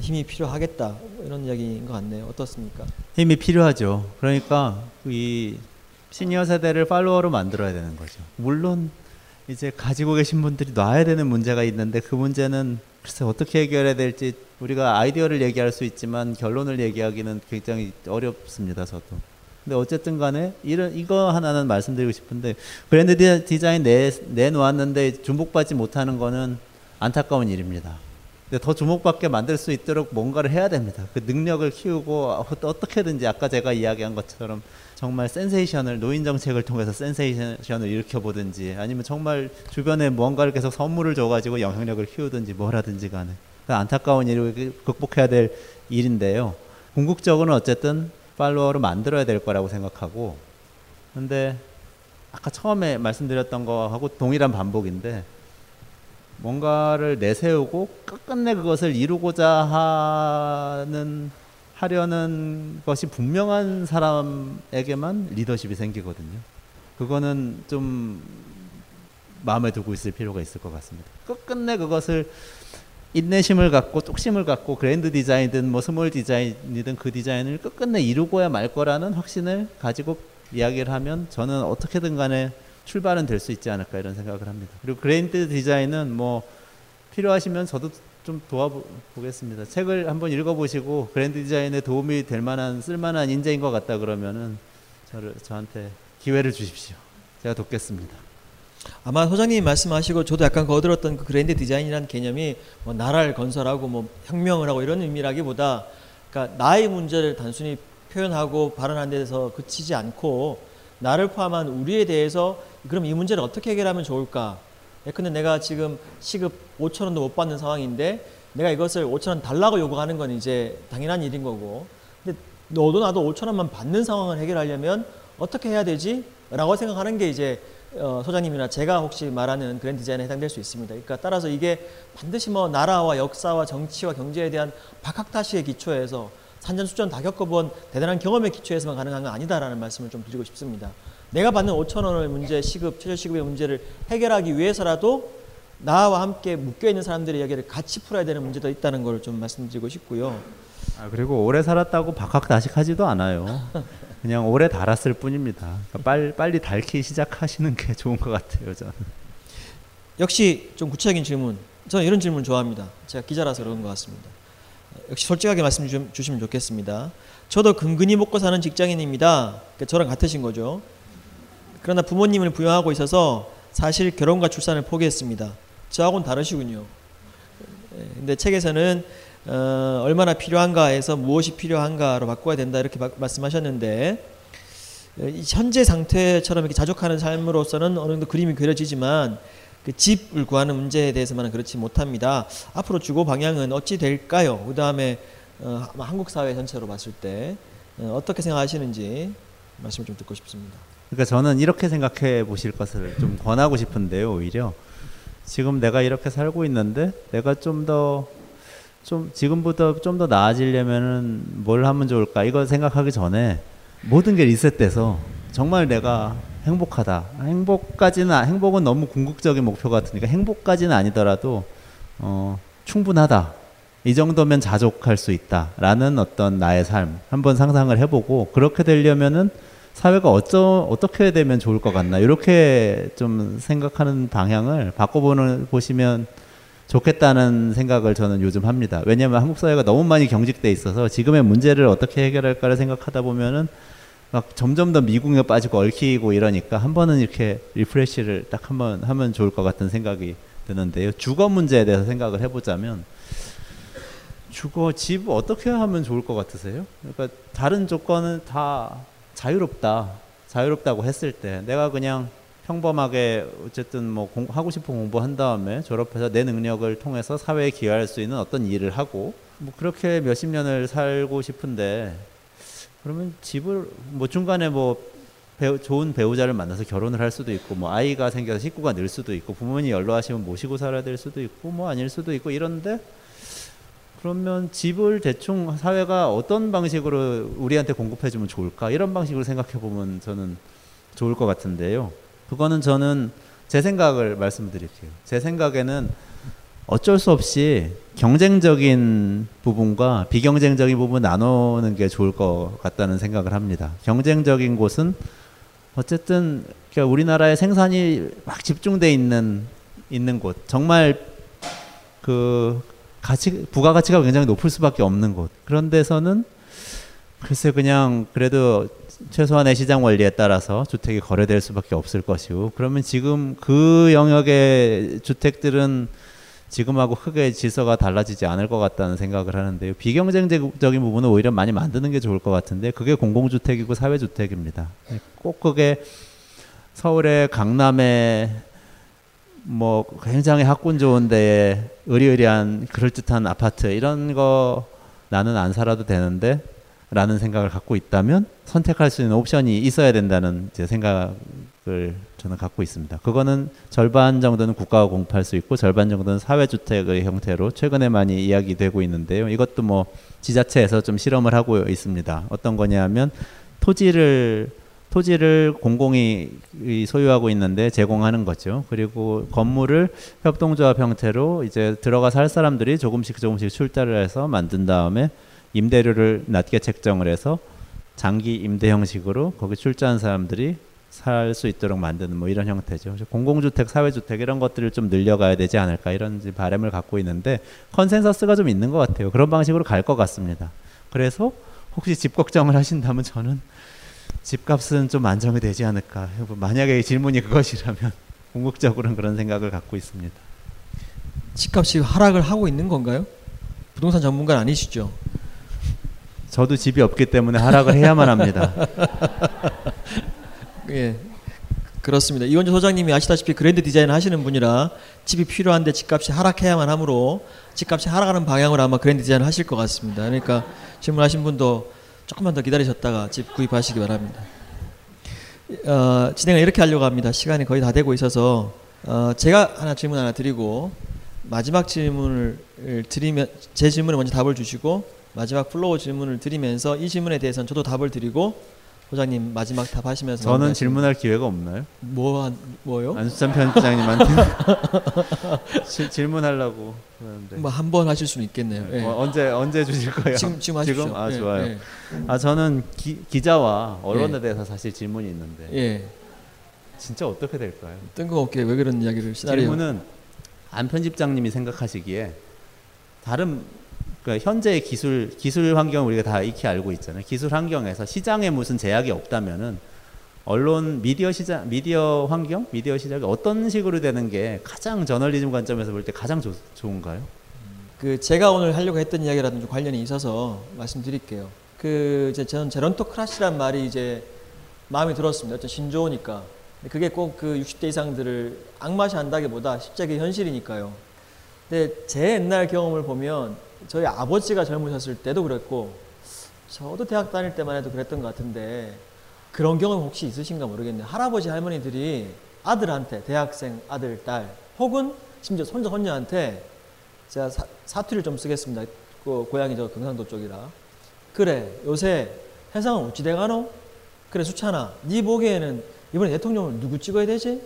힘이 필요하겠다 이런 이야기인 것 같네요 어떻습니까? 힘이 필요하죠 그러니까 이 시니어 세대를 팔로워로 만들어야 되는 거죠 물론 이제 가지고 계신 분들이 놔야 되는 문제가 있는데 그 문제는 글쎄 어떻게 해결해야 될지 우리가 아이디어를 얘기할 수 있지만 결론을 얘기하기는 굉장히 어렵습니다. 저도. 근데 어쨌든 간에 이런 이거 하나는 말씀드리고 싶은데 브랜드 디자인 내 내놓았는데 주목받지 못하는 거는 안타까운 일입니다. 근데 더 주목받게 만들 수 있도록 뭔가를 해야 됩니다. 그 능력을 키우고 어떻게든지 아까 제가 이야기한 것처럼 정말 센세이션을 노인 정책을 통해서 센세이션을 일으켜 보든지 아니면 정말 주변에 뭔가를 계속 선물을 줘가지고 영향력을 키우든지 뭘 하든지 간에 그 안타까운 일을 극복해야 될 일인데요. 궁극적으로는 어쨌든 follower로 만들어야 될 거라고 생각하고 근데 아까 처음에 말씀드렸던 거하고 동일한 반복인데 뭔가를 내세우고 끝끝내 그것을 이루고자 하는 하려는 것이 분명한 사람에게만 리더십이 생기거든요. 그거는 좀 마음에 두고 있을 필요가 있을 것 같습니다. 끝끝내 그것을 인내심을 갖고 뚝심을 갖고 grand design이든 뭐 small design이든 그 디자인을 끝끝내 이루고야 말 거라는 확신을 가지고 이야기를 하면 저는 어떻게든 간에 출발은 될 수 있지 않을까 이런 생각을 합니다. 그리고 grand design은 뭐 필요하시면 저도 좀 도와보겠습니다. 책을 한번 읽어보시고 grand design에 도움이 될 만한 쓸만한 인재인 것 같다 그러면은 저를 저한테 기회를 주십시오. 제가 돕겠습니다. 아마 소장님이 말씀하시고 저도 약간 거들었던 그 grand design이라는 개념이 뭐 나라를 건설하고 뭐 혁명을 하고 이런 의미라기보다 그러니까 나의 문제를 단순히 표현하고 발언하는 데서 그치지 않고 나를 포함한 우리에 대해서 그럼 이 문제를 어떻게 해결하면 좋을까? 예, 근데 내가 지금 시급 5천 원도 못 받는 상황인데 내가 이것을 5천 원 달라고 요구하는 건 이제 당연한 일인 거고 근데 너도 나도 5천 원만 받는 상황을 해결하려면 어떻게 해야 되지? 라고 생각하는 게 이제 어, 소장님이나 제가 혹시 말하는 그랜드 디자인에 해당될 수 있습니다. 그러니까 따라서 이게 반드시 뭐 나라와 역사와 정치와 경제에 대한 박학다시의 기초에서 산전 수전 다 겪어본 대단한 경험의 기초에서만 가능한 건 아니다라는 말씀을 좀 드리고 싶습니다. 내가 받는 5천 원을 문제 시급 최저 시급의 문제를 해결하기 위해서라도 나와 함께 묶여 있는 사람들의 이야기를 같이 풀어야 되는 문제도 있다는 걸 좀 말씀드리고 싶고요. 아, 그리고 오래 살았다고 박학다식하지도 않아요. 그냥 오래 달았을 뿐입니다. 그러니까 빨리 빨리 닳기 시작하시는 게 좋은 것 같아요, 저는. 역시 좀 구체적인 질문. 저는 이런 질문 좋아합니다. 제가 기자라서 그런 것 같습니다. 역시 솔직하게 말씀 주시면 좋겠습니다. 저도 근근히 먹고 사는 직장인입니다. 그러니까 저랑 같으신 거죠. 그러나 부모님을 부양하고 있어서 사실 결혼과 출산을 포기했습니다. 저하고는 다르시군요. 예, 근데 책에서는 어, 얼마나 필요한가에서 무엇이 필요한가로 바꿔야 된다 이렇게 바, 말씀하셨는데 어, 현재 상태처럼 이렇게 자족하는 삶으로서는 어느 정도 그림이 그려지지만 그 집을 구하는 문제에 대해서만은 그렇지 못합니다. 앞으로 주고 방향은 어찌 될까요? 그 다음에 어, 한국 사회 전체로 봤을 때 어, 어떻게 생각하시는지 말씀을 좀 듣고 싶습니다. 그러니까 저는 이렇게 생각해 보실 것을 좀 권하고 싶은데요, 오히려 지금 내가 이렇게 살고 있는데 내가 좀 더좀 지금보다 좀 더 나아지려면은 뭘 하면 좋을까 이거 생각하기 전에 모든 게 리셋돼서 정말 내가 행복하다. 행복까지는 아- 행복은 너무 궁극적인 목표 같으니까 행복까지는 아니더라도 어, 충분하다. 이 정도면 자족할 수 있다라는 어떤 나의 삶 한번 상상을 해보고 그렇게 되려면은 사회가 어쩌 어떻게 되면 좋을 것 같나 이렇게 좀 생각하는 방향을 바꿔보는 보시면 좋겠다는 생각을 저는 요즘 합니다. 왜냐하면 한국 사회가 너무 많이 경직돼 있어서 지금의 문제를 어떻게 해결할까를 생각하다 보면은 막 점점 더 미궁에 빠지고 얽히고 이러니까 한 번은 이렇게 리프레시를 딱 한 번 하면 좋을 것 같은 생각이 드는데요. 주거 문제에 대해서 생각을 해보자면 주거 집 어떻게 하면 좋을 것 같으세요? 그러니까 다른 조건은 다 자유롭다. 자유롭다고 했을 때 내가 그냥 평범하게 어쨌든 뭐 공, 하고 싶은 공부한 다음에 졸업해서 내 능력을 통해서 사회에 기여할 수 있는 어떤 일을 하고 뭐 그렇게 몇십 년을 살고 싶은데 그러면 집을 뭐 중간에 뭐 배우, 좋은 배우자를 만나서 결혼을 할 수도 있고 뭐 아이가 생겨서 식구가 늘 수도 있고 부모님이 연로하시면 모시고 살아야 될 수도 있고 뭐 아닐 수도 있고 이런데 그러면 집을 대충 사회가 어떤 방식으로 우리한테 공급해 주면 좋을까 이런 방식으로 생각해 보면 저는 좋을 것 같은데요. 그거는 저는 제 생각을 말씀드릴게요. 제 생각에는 어쩔 수 없이 경쟁적인 부분과 비경쟁적인 부분 나누는 게 좋을 것 같다는 생각을 합니다. 경쟁적인 곳은 어쨌든 그러니까 우리나라의 생산이 막 집중돼 있는 있는 곳, 정말 그 가치 부가가치가 굉장히 높을 수밖에 없는 곳. 그런 데서는 글쎄 그냥 그래도 최소한의 시장 원리에 따라서 주택이 거래될 수밖에 없을 것이고 그러면 지금 그 영역의 주택들은 지금하고 크게 질서가 달라지지 않을 것 같다는 생각을 하는데요. 비경쟁적인 부분은 오히려 많이 만드는 게 좋을 것 같은데 그게 공공주택이고 사회주택입니다. 꼭 그게 서울의 강남에 뭐 굉장히 학군 좋은데 의리의리한 그럴듯한 아파트 이런 거 나는 안 살아도 되는데 라는 생각을 갖고 있다면 선택할 수 있는 옵션이 있어야 된다는 제 생각을 저는 갖고 있습니다. 그거는 절반 정도는 국가가 공급할 수 있고 절반 정도는 사회주택의 형태로 최근에 많이 이야기되고 있는데요. 이것도 뭐 지자체에서 좀 실험을 하고 있습니다. 어떤 거냐면 토지를 토지를 공공이 소유하고 있는데 제공하는 거죠. 그리고 건물을 협동조합 형태로 이제 들어가 살 사람들이 조금씩 조금씩 출자를 해서 만든 다음에 임대료를 낮게 책정을 해서 장기 임대 형식으로 거기 출자한 사람들이 살 수 있도록 만드는 뭐 이런 형태죠. 공공주택, 사회주택 이런 것들을 좀 늘려가야 되지 않을까 이런 바람을 갖고 있는데 consensus가 좀 있는 것 같아요. 그런 방식으로 갈 것 같습니다. 그래서 혹시 집 걱정을 하신다면 저는 집값은 좀 안정이 되지 않을까. 만약에 질문이 그것이라면 궁극적으로는 그런 생각을 갖고 있습니다. 집값이 하락을 하고 있는 건가요? 부동산 전문가는 아니시죠? 저도 집이 없기 때문에 하락을 해야만 합니다. 예. 그렇습니다. 이원재 소장님이 아시다시피 grand design 하시는 분이라 집이 필요한데 집값이 하락해야만 하므로 집값이 하락하는 방향으로 아마 grand design을 하실 것 같습니다. 그러니까 질문하신 분도 조금만 더 기다리셨다가 집 구입하시기 바랍니다. 어, 진행을 이렇게 하려고 합니다. 시간이 거의 다 되고 있어서 어, 제가 하나 질문 하나 드리고 마지막 질문을 드리면 제 질문에 먼저 답을 주시고 마지막 floor 질문을 드리면서 이 질문에 대해서는 저도 답을 드리고 소장님 마지막 답하시면서 저는 질문할 기회가 없나요? 뭐 한- 뭐요? 안수찬 편집장님한테 지- 질문하려고 그러는데 뭐 한 번 하실 수는 있겠네요. 예. 어, 언제 언제 주실 거예요? 지금 지금 하십시오. 아 예, 좋아요. 예. 아 저는 기, 기자와 언론에 예. 대해서 사실 질문이 있는데 예. 진짜 어떻게 될까요? 뜬금없게 왜 그런 이야기를 시나리오. 질문은 안 편집장님이 생각하시기에 다른 그러니까 현재의 기술 기술 환경 우리가 다 익히 알고 있잖아요. 기술 환경에서 시장에 무슨 제약이 없다면은 언론 미디어 시장 미디어 환경 미디어 시장이 어떤 식으로 되는 게 가장 저널리즘 관점에서 볼 때 가장 좋, 좋은가요? 그 제가 오늘 하려고 했던 이야기라든지 관련이 있어서 말씀드릴게요. 그 이제 저는 제런토크라시란 말이 이제 마음에 들었습니다. 어떤 신조어니까. 그게 꼭 그 60대 이상들을 악마시 한다기보다 십자기 현실이니까요. 근데 제 옛날 경험을 보면 저희 아버지가 젊으셨을 때도 그랬고 저도 대학 다닐 때만 해도 그랬던 것 같은데 그런 경험 혹시 있으신가 모르겠네요. 할아버지 할머니들이 아들한테 대학생 아들 딸 혹은 심지어 손자 손녀한테 제가 사, 사투리를 좀 쓰겠습니다. 그 고향이 저 경상도 쪽이라 그래 요새 세상은 어찌 돼가노? 그래 수찬아 네 보기에는 이번에 대통령을 누구 찍어야 되지?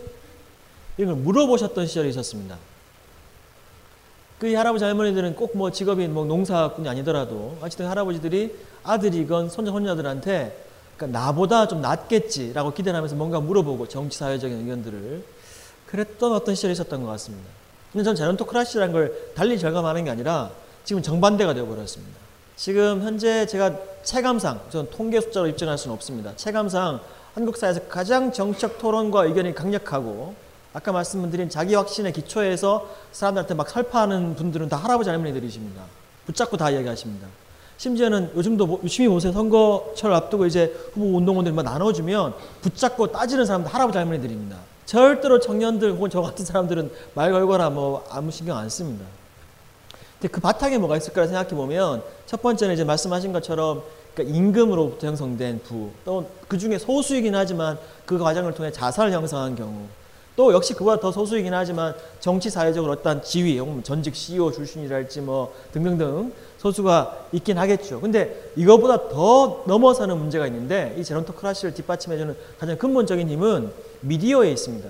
이런 걸 물어보셨던 시절이 있었습니다. 그 할아버지 할머니들은 꼭 뭐 직업이 뭐 농사꾼이 아니더라도 어쨌든 할아버지들이 아들이건 손자 손녀들한테 그러니까 나보다 좀 낫겠지라고 기대를 하면서 뭔가 물어보고 정치 사회적인 의견들을 그랬던 어떤 시절이 있었던 것 같습니다. 근데 전 제런토크라시라는 걸 달리 절감하는 게 아니라 지금 정반대가 되어버렸습니다. 지금 현재 제가 체감상, 저는 통계 숫자로 입증할 수는 없습니다. 체감상 한국 사회에서 가장 정책 토론과 의견이 강력하고 아까 말씀드린 자기 확신의 기초에서 사람들한테 막 설파하는 분들은 다 할아버지 할머니들이십니다. 붙잡고 다 이야기하십니다. 심지어는 요즘도 뭐 유심히 보세요. 선거철 앞두고 이제 후보 운동원들 막 나눠주면 붙잡고 따지는 사람들 할아버지 할머니들입니다. 절대로 청년들 혹은 저 같은 사람들은 말 걸거나 뭐 아무 신경 안 씁니다. 근데 그 바탕에 뭐가 있을까 생각해 보면 첫 번째는 이제 말씀하신 것처럼 그러니까 임금으로부터 형성된 부, 또그 중에 소수이긴 하지만 그 과정을 통해 자산을 형성한 경우, 또 역시 그보다 더 소수이긴 하지만 정치 사회적으로 어떤 지위, 전직 CEO 출신이랄지 뭐 등등등 소수가 있긴 하겠죠. 근데 이거보다 더 넘어서는 문제가 있는데 이 제론토크라시를 뒷받침해주는 가장 근본적인 힘은 미디어에 있습니다.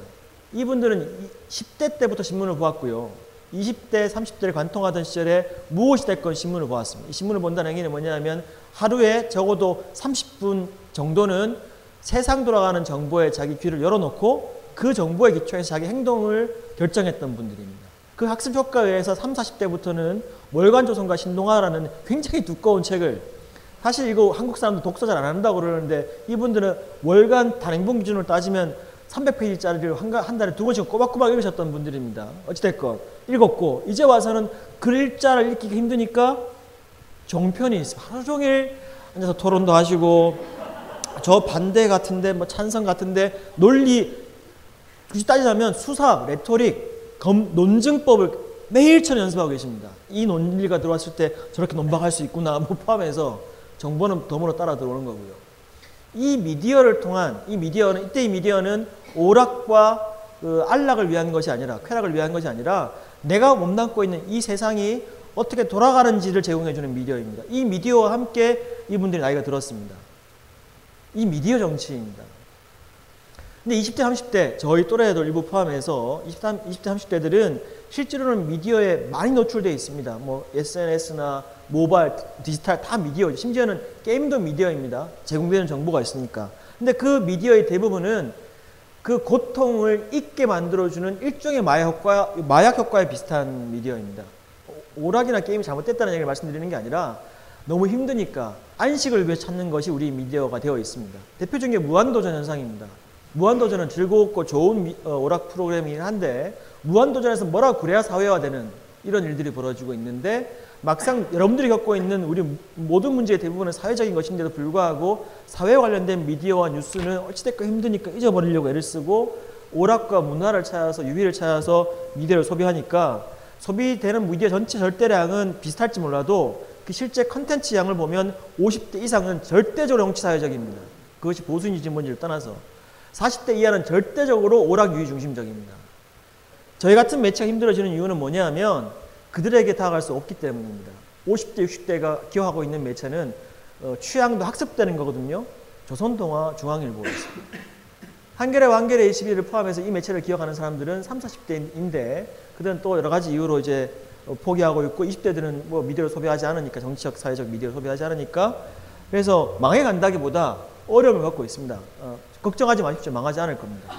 이분들은 10대 때부터 신문을 보았고요. 20대, 30대를 관통하던 시절에 무엇이 됐건 신문을 보았습니다. 이 신문을 본다는 얘기는 뭐냐면 하루에 적어도 30분 정도는 세상 돌아가는 정보에 자기 귀를 열어놓고 그 정보에 기초해서 자기 행동을 결정했던 분들입니다. 그 학습 효과에 의해서 3, 40대부터는 월간조선과 신동아라는 굉장히 두꺼운 책을 사실 이거 한국 사람들 독서 잘 안 한다고 그러는데 이분들은 월간 단행본 기준으로 따지면 300페이지짜리를 한, 한 달에 두 번씩 꼬박꼬박 읽으셨던 분들입니다. 어찌됐건 읽었고 이제 와서는 글자를 읽기가 힘드니까 종편이 하루 종일 앉아서 토론도 하시고 저 반대 같은데 뭐 찬성 같은데 논리 굳이 따지자면 수사, 레토릭, 검, 논증법을 매일처럼 연습하고 계십니다. 이 논리가 들어왔을 때 저렇게 논박할 수 있구나 뭐 포함해서 정보는 덤으로 따라 들어오는 거고요. 이 미디어를 통한 이 미디어는 이때 이 미디어는 오락과 그 안락을 위한 것이 아니라 쾌락을 위한 것이 아니라 내가 몸담고 있는 이 세상이 어떻게 돌아가는지를 제공해 주는 미디어입니다. 이 미디어와 함께 이분들이 나이가 들었습니다. 이 미디어 정치입니다. 근데 20대, 30대 저희 또래들 일부 포함해서 20대, 20대 30대들은 실제로는 미디어에 많이 노출되어 있습니다. 뭐 SNS나 모바일, 디지털 다 미디어, 심지어는 게임도 미디어입니다. 제공되는 정보가 있으니까. 근데 그 미디어의 대부분은 그 고통을 잊게 만들어주는 일종의 마약 효과, 마약 효과에 비슷한 미디어입니다. 오락이나 게임이 잘못됐다는 얘기를 말씀드리는 게 아니라 너무 힘드니까 안식을 위해 찾는 것이 우리 미디어가 되어 있습니다. 대표적인 게 무한도전 현상입니다. 무한도전은 즐겁고 좋은 어, 오락 프로그램이긴 한데 무한도전에서 뭐라 그래야 사회화되는 이런 일들이 벌어지고 있는데 막상 여러분들이 겪고 있는 우리 모든 문제의 대부분은 사회적인 것인데도 불구하고 사회 관련된 미디어와 뉴스는 어찌됐건 힘드니까 잊어버리려고 애를 쓰고 오락과 문화를 찾아서 유희를 찾아서 미디어를 소비하니까 소비되는 미디어 전체 절대량은 비슷할지 몰라도 그 실제 컨텐츠 양을 보면 50대 이상은 절대적으로 정치 사회적입니다. 그것이 보수인지 뭔지를 떠나서 40대 이하는 절대적으로 오락 유희 중심적입니다. 저희 같은 매체가 힘들어지는 이유는 뭐냐면 그들에게 다가갈 수 없기 때문입니다. 50대, 60대가 기여하고 있는 매체는 어, 취향도 학습되는 거거든요. 조선동화, 중앙일보였습니다. 한겨레, 완겨레 21을 포함해서 이 매체를 기억하는 사람들은 30, 40대인데 그들은 또 여러 가지 이유로 이제 어, 포기하고 있고 20대들은 뭐 미디어를 소비하지 않으니까 정치적, 사회적 미디어를 소비하지 않으니까 그래서 망해 간다기보다 어려움을 겪고 있습니다. 어, 걱정하지 마십시오. 망하지 않을 겁니다.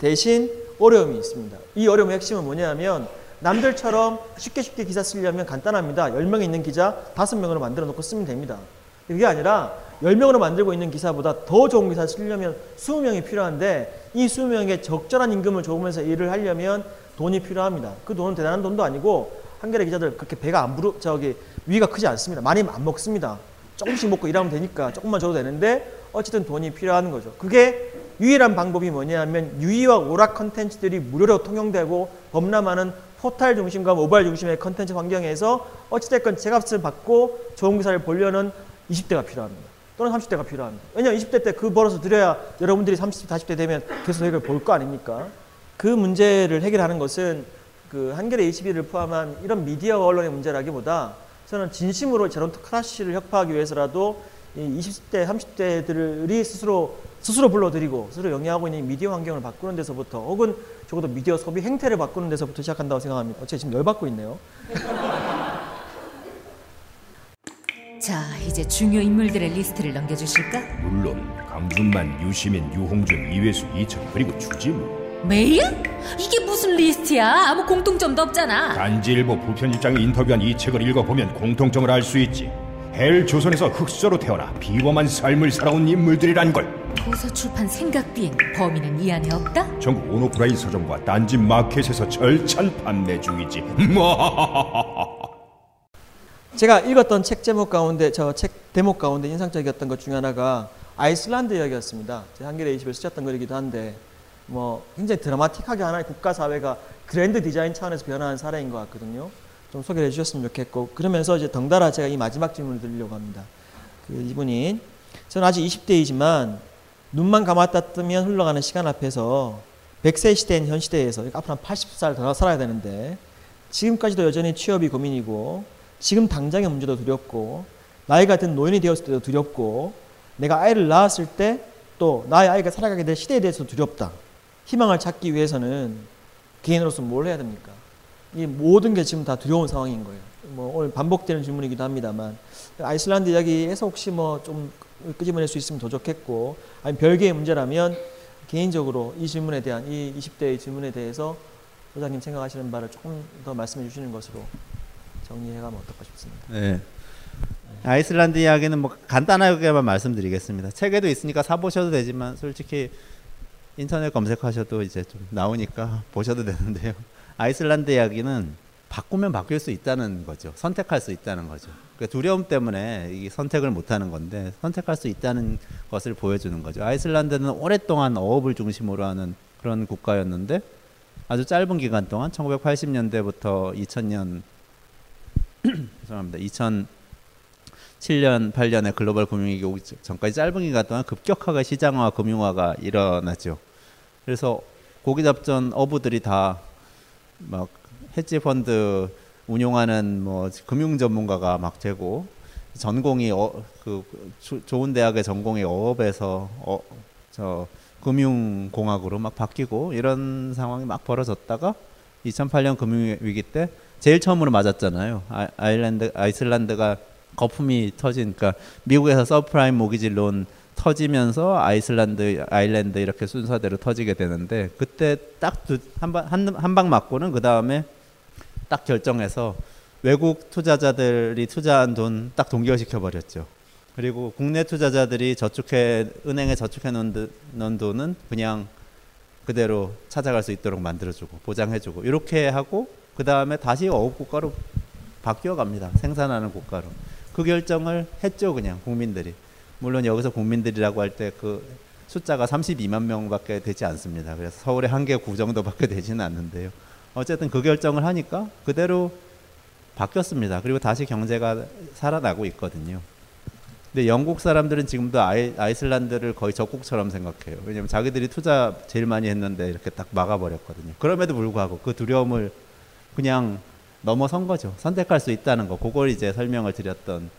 대신 어려움이 있습니다. 이 어려움의 핵심은 뭐냐면 남들처럼 쉽게 쉽게 기사 쓰려면 간단합니다. 10명 있는 기자 5명으로 만들어 놓고 쓰면 됩니다. 그게 아니라 10명으로 만들고 있는 기사보다 더 좋은 기사 쓰려면 20명이 필요한데 이 20명에 적절한 임금을 줘보면서 일을 하려면 돈이 필요합니다. 그 돈은 대단한 돈도 아니고 한겨레 기자들 그렇게 배가 안 부르 저기 위가 크지 않습니다. 많이 안 먹습니다. 조금씩 먹고 일하면 되니까 조금만 줘도 되는데 어쨌든 돈이 필요한 거죠. 그게 유일한 방법이 뭐냐면 유희와 오락 컨텐츠들이 무료로 통용되고 범람하는 포탈 중심과 모바일 중심의 컨텐츠 환경에서 어찌됐건 제값을 받고 좋은 기사를 보려는 20대가 필요합니다. 또는 30대가 필요합니다. 왜냐하면 20대 때 그 벌어서 드려야 여러분들이 30, 40대 되면 계속 해결 볼 거 아닙니까? 그 문제를 해결하는 것은 그 한겨레 21을 포함한 이런 미디어 언론의 문제라기보다 저는 진심으로 제론토 크라시를 혁파하기 위해서라도 이 20대, 30대들이 스스로 스스로 불러들이고 스스로 영위하고 있는 미디어 환경을 바꾸는 데서부터 혹은 적어도 미디어 소비 행태를 바꾸는 데서부터 시작한다고 생각합니다. 어째 지금 열받고 있네요. 자, 이제 중요 인물들의 리스트를 넘겨주실까? 물론 강준만, 유시민, 유홍준, 이외수, 이철 그리고 주진우 메일? 이게 무슨 리스트야? 아무 공통점도 없잖아. 딴지일보 부편집장이 인터뷰한 이 책을 읽어보면 공통점을 알 수 있지 헬 조선에서 흑수저로 태어나 비범한 삶을 살아온 인물들이란 걸 도서 출판 생각 비행 범인은 이 안에 없다? 전국 온오프라인 서점과 딴지 마켓에서 절찬 판매 중이지 제가 읽었던 책 제목 가운데 저 책 대목 가운데 인상적이었던 것 중에 하나가 아이슬란드 이야기였습니다. 제 한겨레 21에 쓰셨던 글이기도 한데 뭐 굉장히 드라마틱하게 하나의 국가 사회가 grand design 차원에서 변화한 사례인 것 같거든요. 좀 소개를 해주셨으면 좋겠고 그러면서 이제 덩달아 제가 이 마지막 질문을 드리려고 합니다. 그 이분이 저는 아직 20대이지만 눈만 감았다 뜨면 흘러가는 시간 앞에서 100세 시대인 현 시대에서 앞으로 한 80살 더 살아야 되는데 지금까지도 여전히 취업이 고민이고 지금 당장의 문제도 두렵고 나이가 든 노인이 되었을 때도 두렵고 내가 아이를 낳았을 때 또 나의 아이가 살아가게 될 시대에 대해서 두렵다. 희망을 찾기 위해서는 개인으로서 뭘 해야 됩니까? 이 모든 게 지금 다 두려운 상황인 거예요. 뭐 오늘 반복되는 질문이기도 합니다만 아이슬란드 이야기에서 혹시 뭐 좀 끄집어낼 수 있으면 더 좋겠고 아니 별개의 문제라면 개인적으로 이 질문에 대한 이 20대의 질문에 대해서 소장님 생각하시는 바를 조금 더 말씀해 주시는 것으로 정리해가면 어떨까 싶습니다. 네. 아이슬란드 이야기는 뭐 간단하게만 말씀드리겠습니다. 책에도 있으니까 사보셔도 되지만 솔직히 인터넷 검색하셔도 이제 좀 나오니까 보셔도 되는데요. 아이슬란드 이야기는 바꾸면 바뀔 수 있다는 거죠. 선택할 수 있다는 거죠. 그러니까 두려움 때문에 이 선택을 못하는 건데 선택할 수 있다는 것을 보여주는 거죠. 아이슬란드는 오랫동안 어업을 중심으로 하는 그런 국가였는데 아주 짧은 기간 동안 1980년대부터 2000년 죄송합니다. 2007년 8년에 글로벌 금융위기 오기 전까지 짧은 기간 동안 급격하게 시장화 금융화가 일어났죠. 그래서 고기 잡던 어부들이 다 막 헤지 펀드 운용하는 뭐 금융 전문가가 막 되고 전공이 어, 그 조, 좋은 대학의 전공이 어업에서 어, 저 금융 공학으로 막 바뀌고 이런 상황이 막 벌어졌다가 2008년 금융 위기 때 제일 처음으로 맞았잖아요. 아, 아일랜드 아이슬란드가 거품이 터진 그러니까 미국에서 서브프라임 모기지 론 터지면서 아이슬란드, 아일랜드 이렇게 순서대로 터지게 되는데 그때 딱 한방 방 맞고는 그 다음에 딱 결정해서 외국 투자자들이 투자한 돈 딱 동결시켜 버렸죠. 그리고 국내 투자자들이 저축해 은행에 저축해 놓은 돈은 그냥 그대로 찾아갈 수 있도록 만들어주고 보장해주고 이렇게 하고 그 다음에 다시 어업 국가로 바뀌어 갑니다. 생산하는 국가로 그 결정을 했죠, 그냥 국민들이. 물론 여기서 국민들이라고 할 때 그 숫자가 32만 명밖에 되지 않습니다. 그래서 서울의 한 개 구 정도밖에 되지는 않는데요. 어쨌든 그 결정을 하니까 그대로 바뀌었습니다. 그리고 다시 경제가 살아나고 있거든요. 근데 영국 사람들은 지금도 아이, 아이슬란드를 거의 적국처럼 생각해요. 왜냐하면 자기들이 투자 제일 많이 했는데 이렇게 딱 막아버렸거든요. 그럼에도 불구하고 그 두려움을 그냥 넘어선 거죠. 선택할 수 있다는 거. 그걸 이제 설명을 드렸던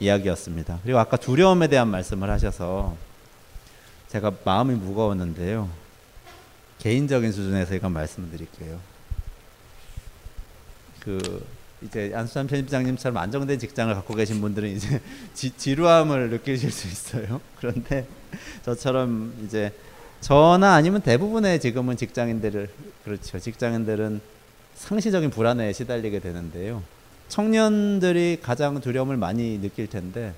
이야기였습니다. 그리고 아까 두려움에 대한 말씀을 하셔서 제가 마음이 무거웠는데요. 개인적인 수준에서 이건 말씀드릴게요. 그 이제 안수찬 편집장님처럼 안정된 직장을 갖고 계신 분들은 이제 지, 루함을 느끼실 수 있어요. 그런데 저처럼 이제 저나 아니면 대부분의 지금은 직장인들을 그렇죠. 직장인들은 상시적인 불안에 시달리게 되는데요. 청년들이 가장 두려움을 많이 느낄 텐데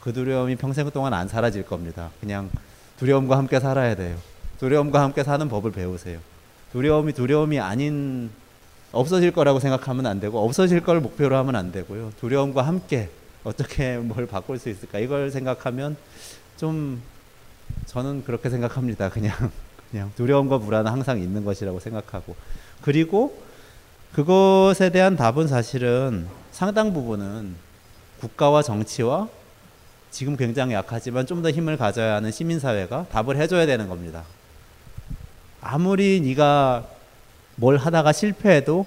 그 두려움이 평생 동안 안 사라질 겁니다. 그냥 두려움과 함께 살아야 돼요. 두려움과 함께 사는 법을 배우세요. 두려움이 두려움이 아닌 없어질 거라고 생각하면 안 되고 없어질 걸 목표로 하면 안 되고요. 두려움과 함께 어떻게 뭘 바꿀 수 있을까 이걸 생각하면 좀 저는 그렇게 생각합니다. 그냥 그냥 두려움과 불안은 항상 있는 것이라고 생각하고 그리고 그것에 대한 답은 사실은 상당 부분은 국가와 정치와 지금 굉장히 약하지만 좀 더 힘을 가져야 하는 시민사회가 답을 해줘야 되는 겁니다. 아무리 네가 뭘 하다가 실패해도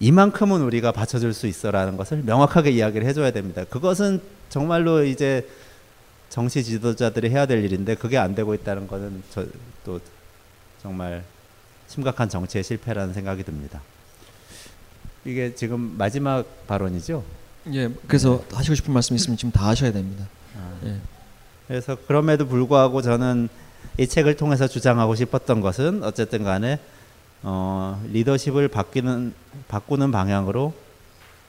이만큼은 우리가 받쳐줄 수 있어라는 것을 명확하게 이야기를 해줘야 됩니다. 그것은 정말로 이제 정치 지도자들이 해야 될 일인데 그게 안 되고 있다는 것은 저, 또 정말 심각한 정치의 실패라는 생각이 듭니다. 이게 지금 마지막 발언이죠? 예, 그래서 하시고 싶은 말씀 있으면 지금 다 하셔야 됩니다. 예. 그래서 그럼에도 불구하고 저는 이 책을 통해서 주장하고 싶었던 것은 어쨌든 간에 어, 리더십을 바뀌는 바꾸는 방향으로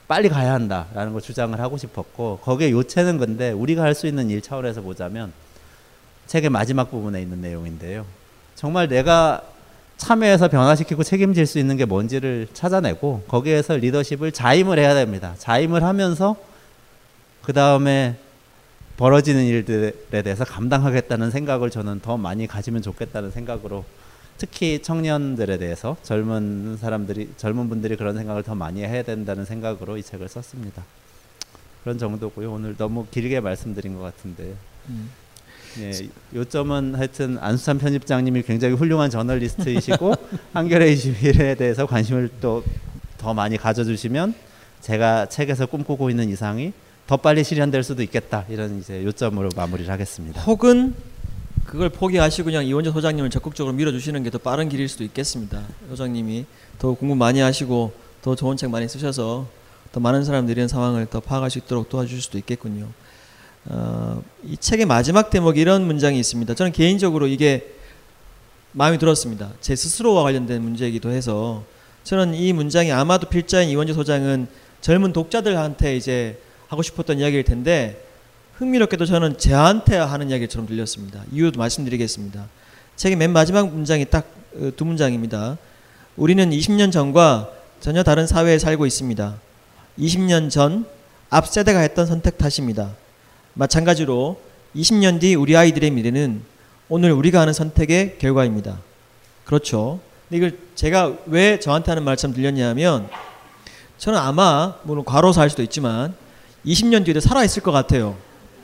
빨리 가야 한다라는 걸 주장을 하고 싶었고 거기에 요체는 근데 우리가 할 수 있는 일 차원에서 보자면 책의 마지막 부분에 있는 내용인데요. 정말 내가 참여해서 변화시키고 책임질 수 있는 게 뭔지를 찾아내고 거기에서 리더십을 자임을 해야 됩니다. 자임을 하면서 그 다음에 벌어지는 일들에 대해서 감당하겠다는 생각을 저는 더 많이 가지면 좋겠다는 생각으로 특히 청년들에 대해서 젊은 사람들이 젊은 분들이 그런 생각을 더 많이 해야 된다는 생각으로 이 책을 썼습니다. 그런 정도고요. 오늘 너무 길게 말씀드린 것 같은데. 음. 예, 요점은 하여튼 안수찬 편집장님이 굉장히 훌륭한 저널리스트이시고 한겨레 21에 대해서 관심을 또 더 많이 가져주시면 제가 책에서 꿈꾸고 있는 이상이 더 빨리 실현될 수도 있겠다 이런 이제 요점으로 마무리를 하겠습니다. 혹은 그걸 포기하시고 그냥 이원재 소장님을 적극적으로 밀어주시는 게 더 빠른 길일 수도 있겠습니다. 소장님이 더 공부 많이 하시고 더 좋은 책 많이 쓰셔서 더 많은 사람들이 이런 상황을 더 파악할 수 있도록 도와주실 수도 있겠군요. 어, 이 책의 마지막 대목에 이런 문장이 있습니다. 저는 개인적으로 이게 마음에 들었습니다. 제 스스로와 관련된 문제이기도 해서 저는 이 문장이 아마도 필자인 이원재 소장은 젊은 독자들한테 이제 하고 싶었던 이야기일 텐데 흥미롭게도 저는 저한테 하는 이야기처럼 들렸습니다. 이유도 말씀드리겠습니다. 책의 맨 마지막 문장이 딱 두 문장입니다. 우리는 20년 전과 전혀 다른 사회에 살고 있습니다. 20년 전 앞 세대가 했던 선택 탓입니다. 마찬가지로 20년 뒤 우리 아이들의 미래는 오늘 우리가 하는 선택의 결과입니다. 그렇죠. 이걸 제가 왜 저한테 하는 말처럼 들렸냐면 저는 아마 물론 과로사 할 수도 있지만 20년 뒤에도 살아있을 것 같아요.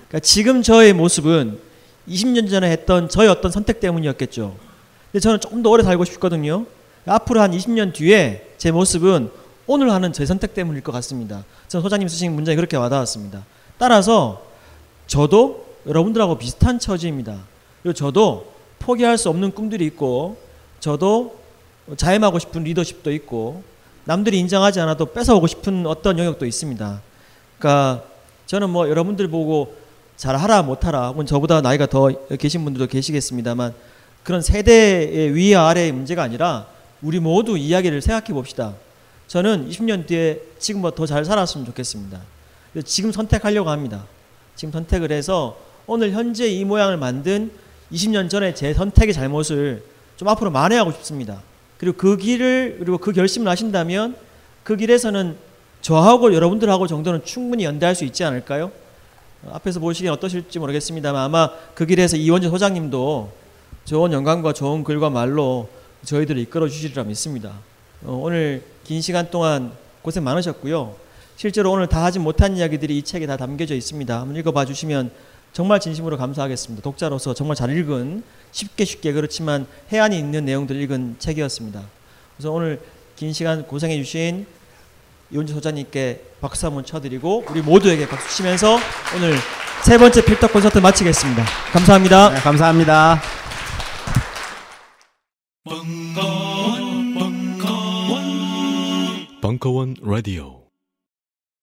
그러니까 지금 저의 모습은 20년 전에 했던 저의 어떤 선택 때문이었겠죠. 근데 저는 조금 더 오래 살고 싶거든요. 앞으로 한 20년 뒤에 제 모습은 오늘 하는 제 선택 때문일 것 같습니다. 저는 소장님 쓰신 문장이 그렇게 와닿았습니다. 따라서 저도 여러분들하고 비슷한 처지입니다. 그리고 저도 포기할 수 없는 꿈들이 있고 저도 자임하고 싶은 리더십도 있고 남들이 인정하지 않아도 뺏어오고 싶은 어떤 영역도 있습니다. 그러니까 저는 뭐 여러분들 보고 잘하라 못하라 혹은 저보다 나이가 더 계신 분들도 계시겠습니다만 그런 세대의 위와 아래의 문제가 아니라 우리 모두 이야기를 생각해 봅시다. 저는 20년 뒤에 지금보다 더 잘 살았으면 좋겠습니다. 지금 선택하려고 합니다. 지금 선택을 해서 오늘 현재 이 모양을 만든 20년 전에 제 선택의 잘못을 좀 앞으로 만회하고 싶습니다. 그리고 그 길을 그리고 그 결심을 하신다면 그 길에서는 저하고 여러분들하고 정도는 충분히 연대할 수 있지 않을까요? 앞에서 보시기엔 어떠실지 모르겠습니다만 아마 그 길에서 이원재 소장님도 좋은 영광과 좋은 글과 말로 저희들을 이끌어 주시리라 믿습니다. 어, 오늘 긴 시간 동안 고생 많으셨고요. 실제로 오늘 다 하지 못한 이야기들이 이 책에 다 담겨져 있습니다. 한번 읽어봐 주시면 정말 진심으로 감사하겠습니다. 독자로서 정말 잘 읽은 쉽게 쉽게 그렇지만 해안이 있는 내용들 읽은 책이었습니다. 그래서 오늘 긴 시간 고생해 주신 이원재 소장님께 박수 한번 쳐드리고 우리 모두에게 박수 치면서 오늘 세 번째 필터 콘서트 마치겠습니다. 감사합니다. 네, 감사합니다. 벙커원 라디오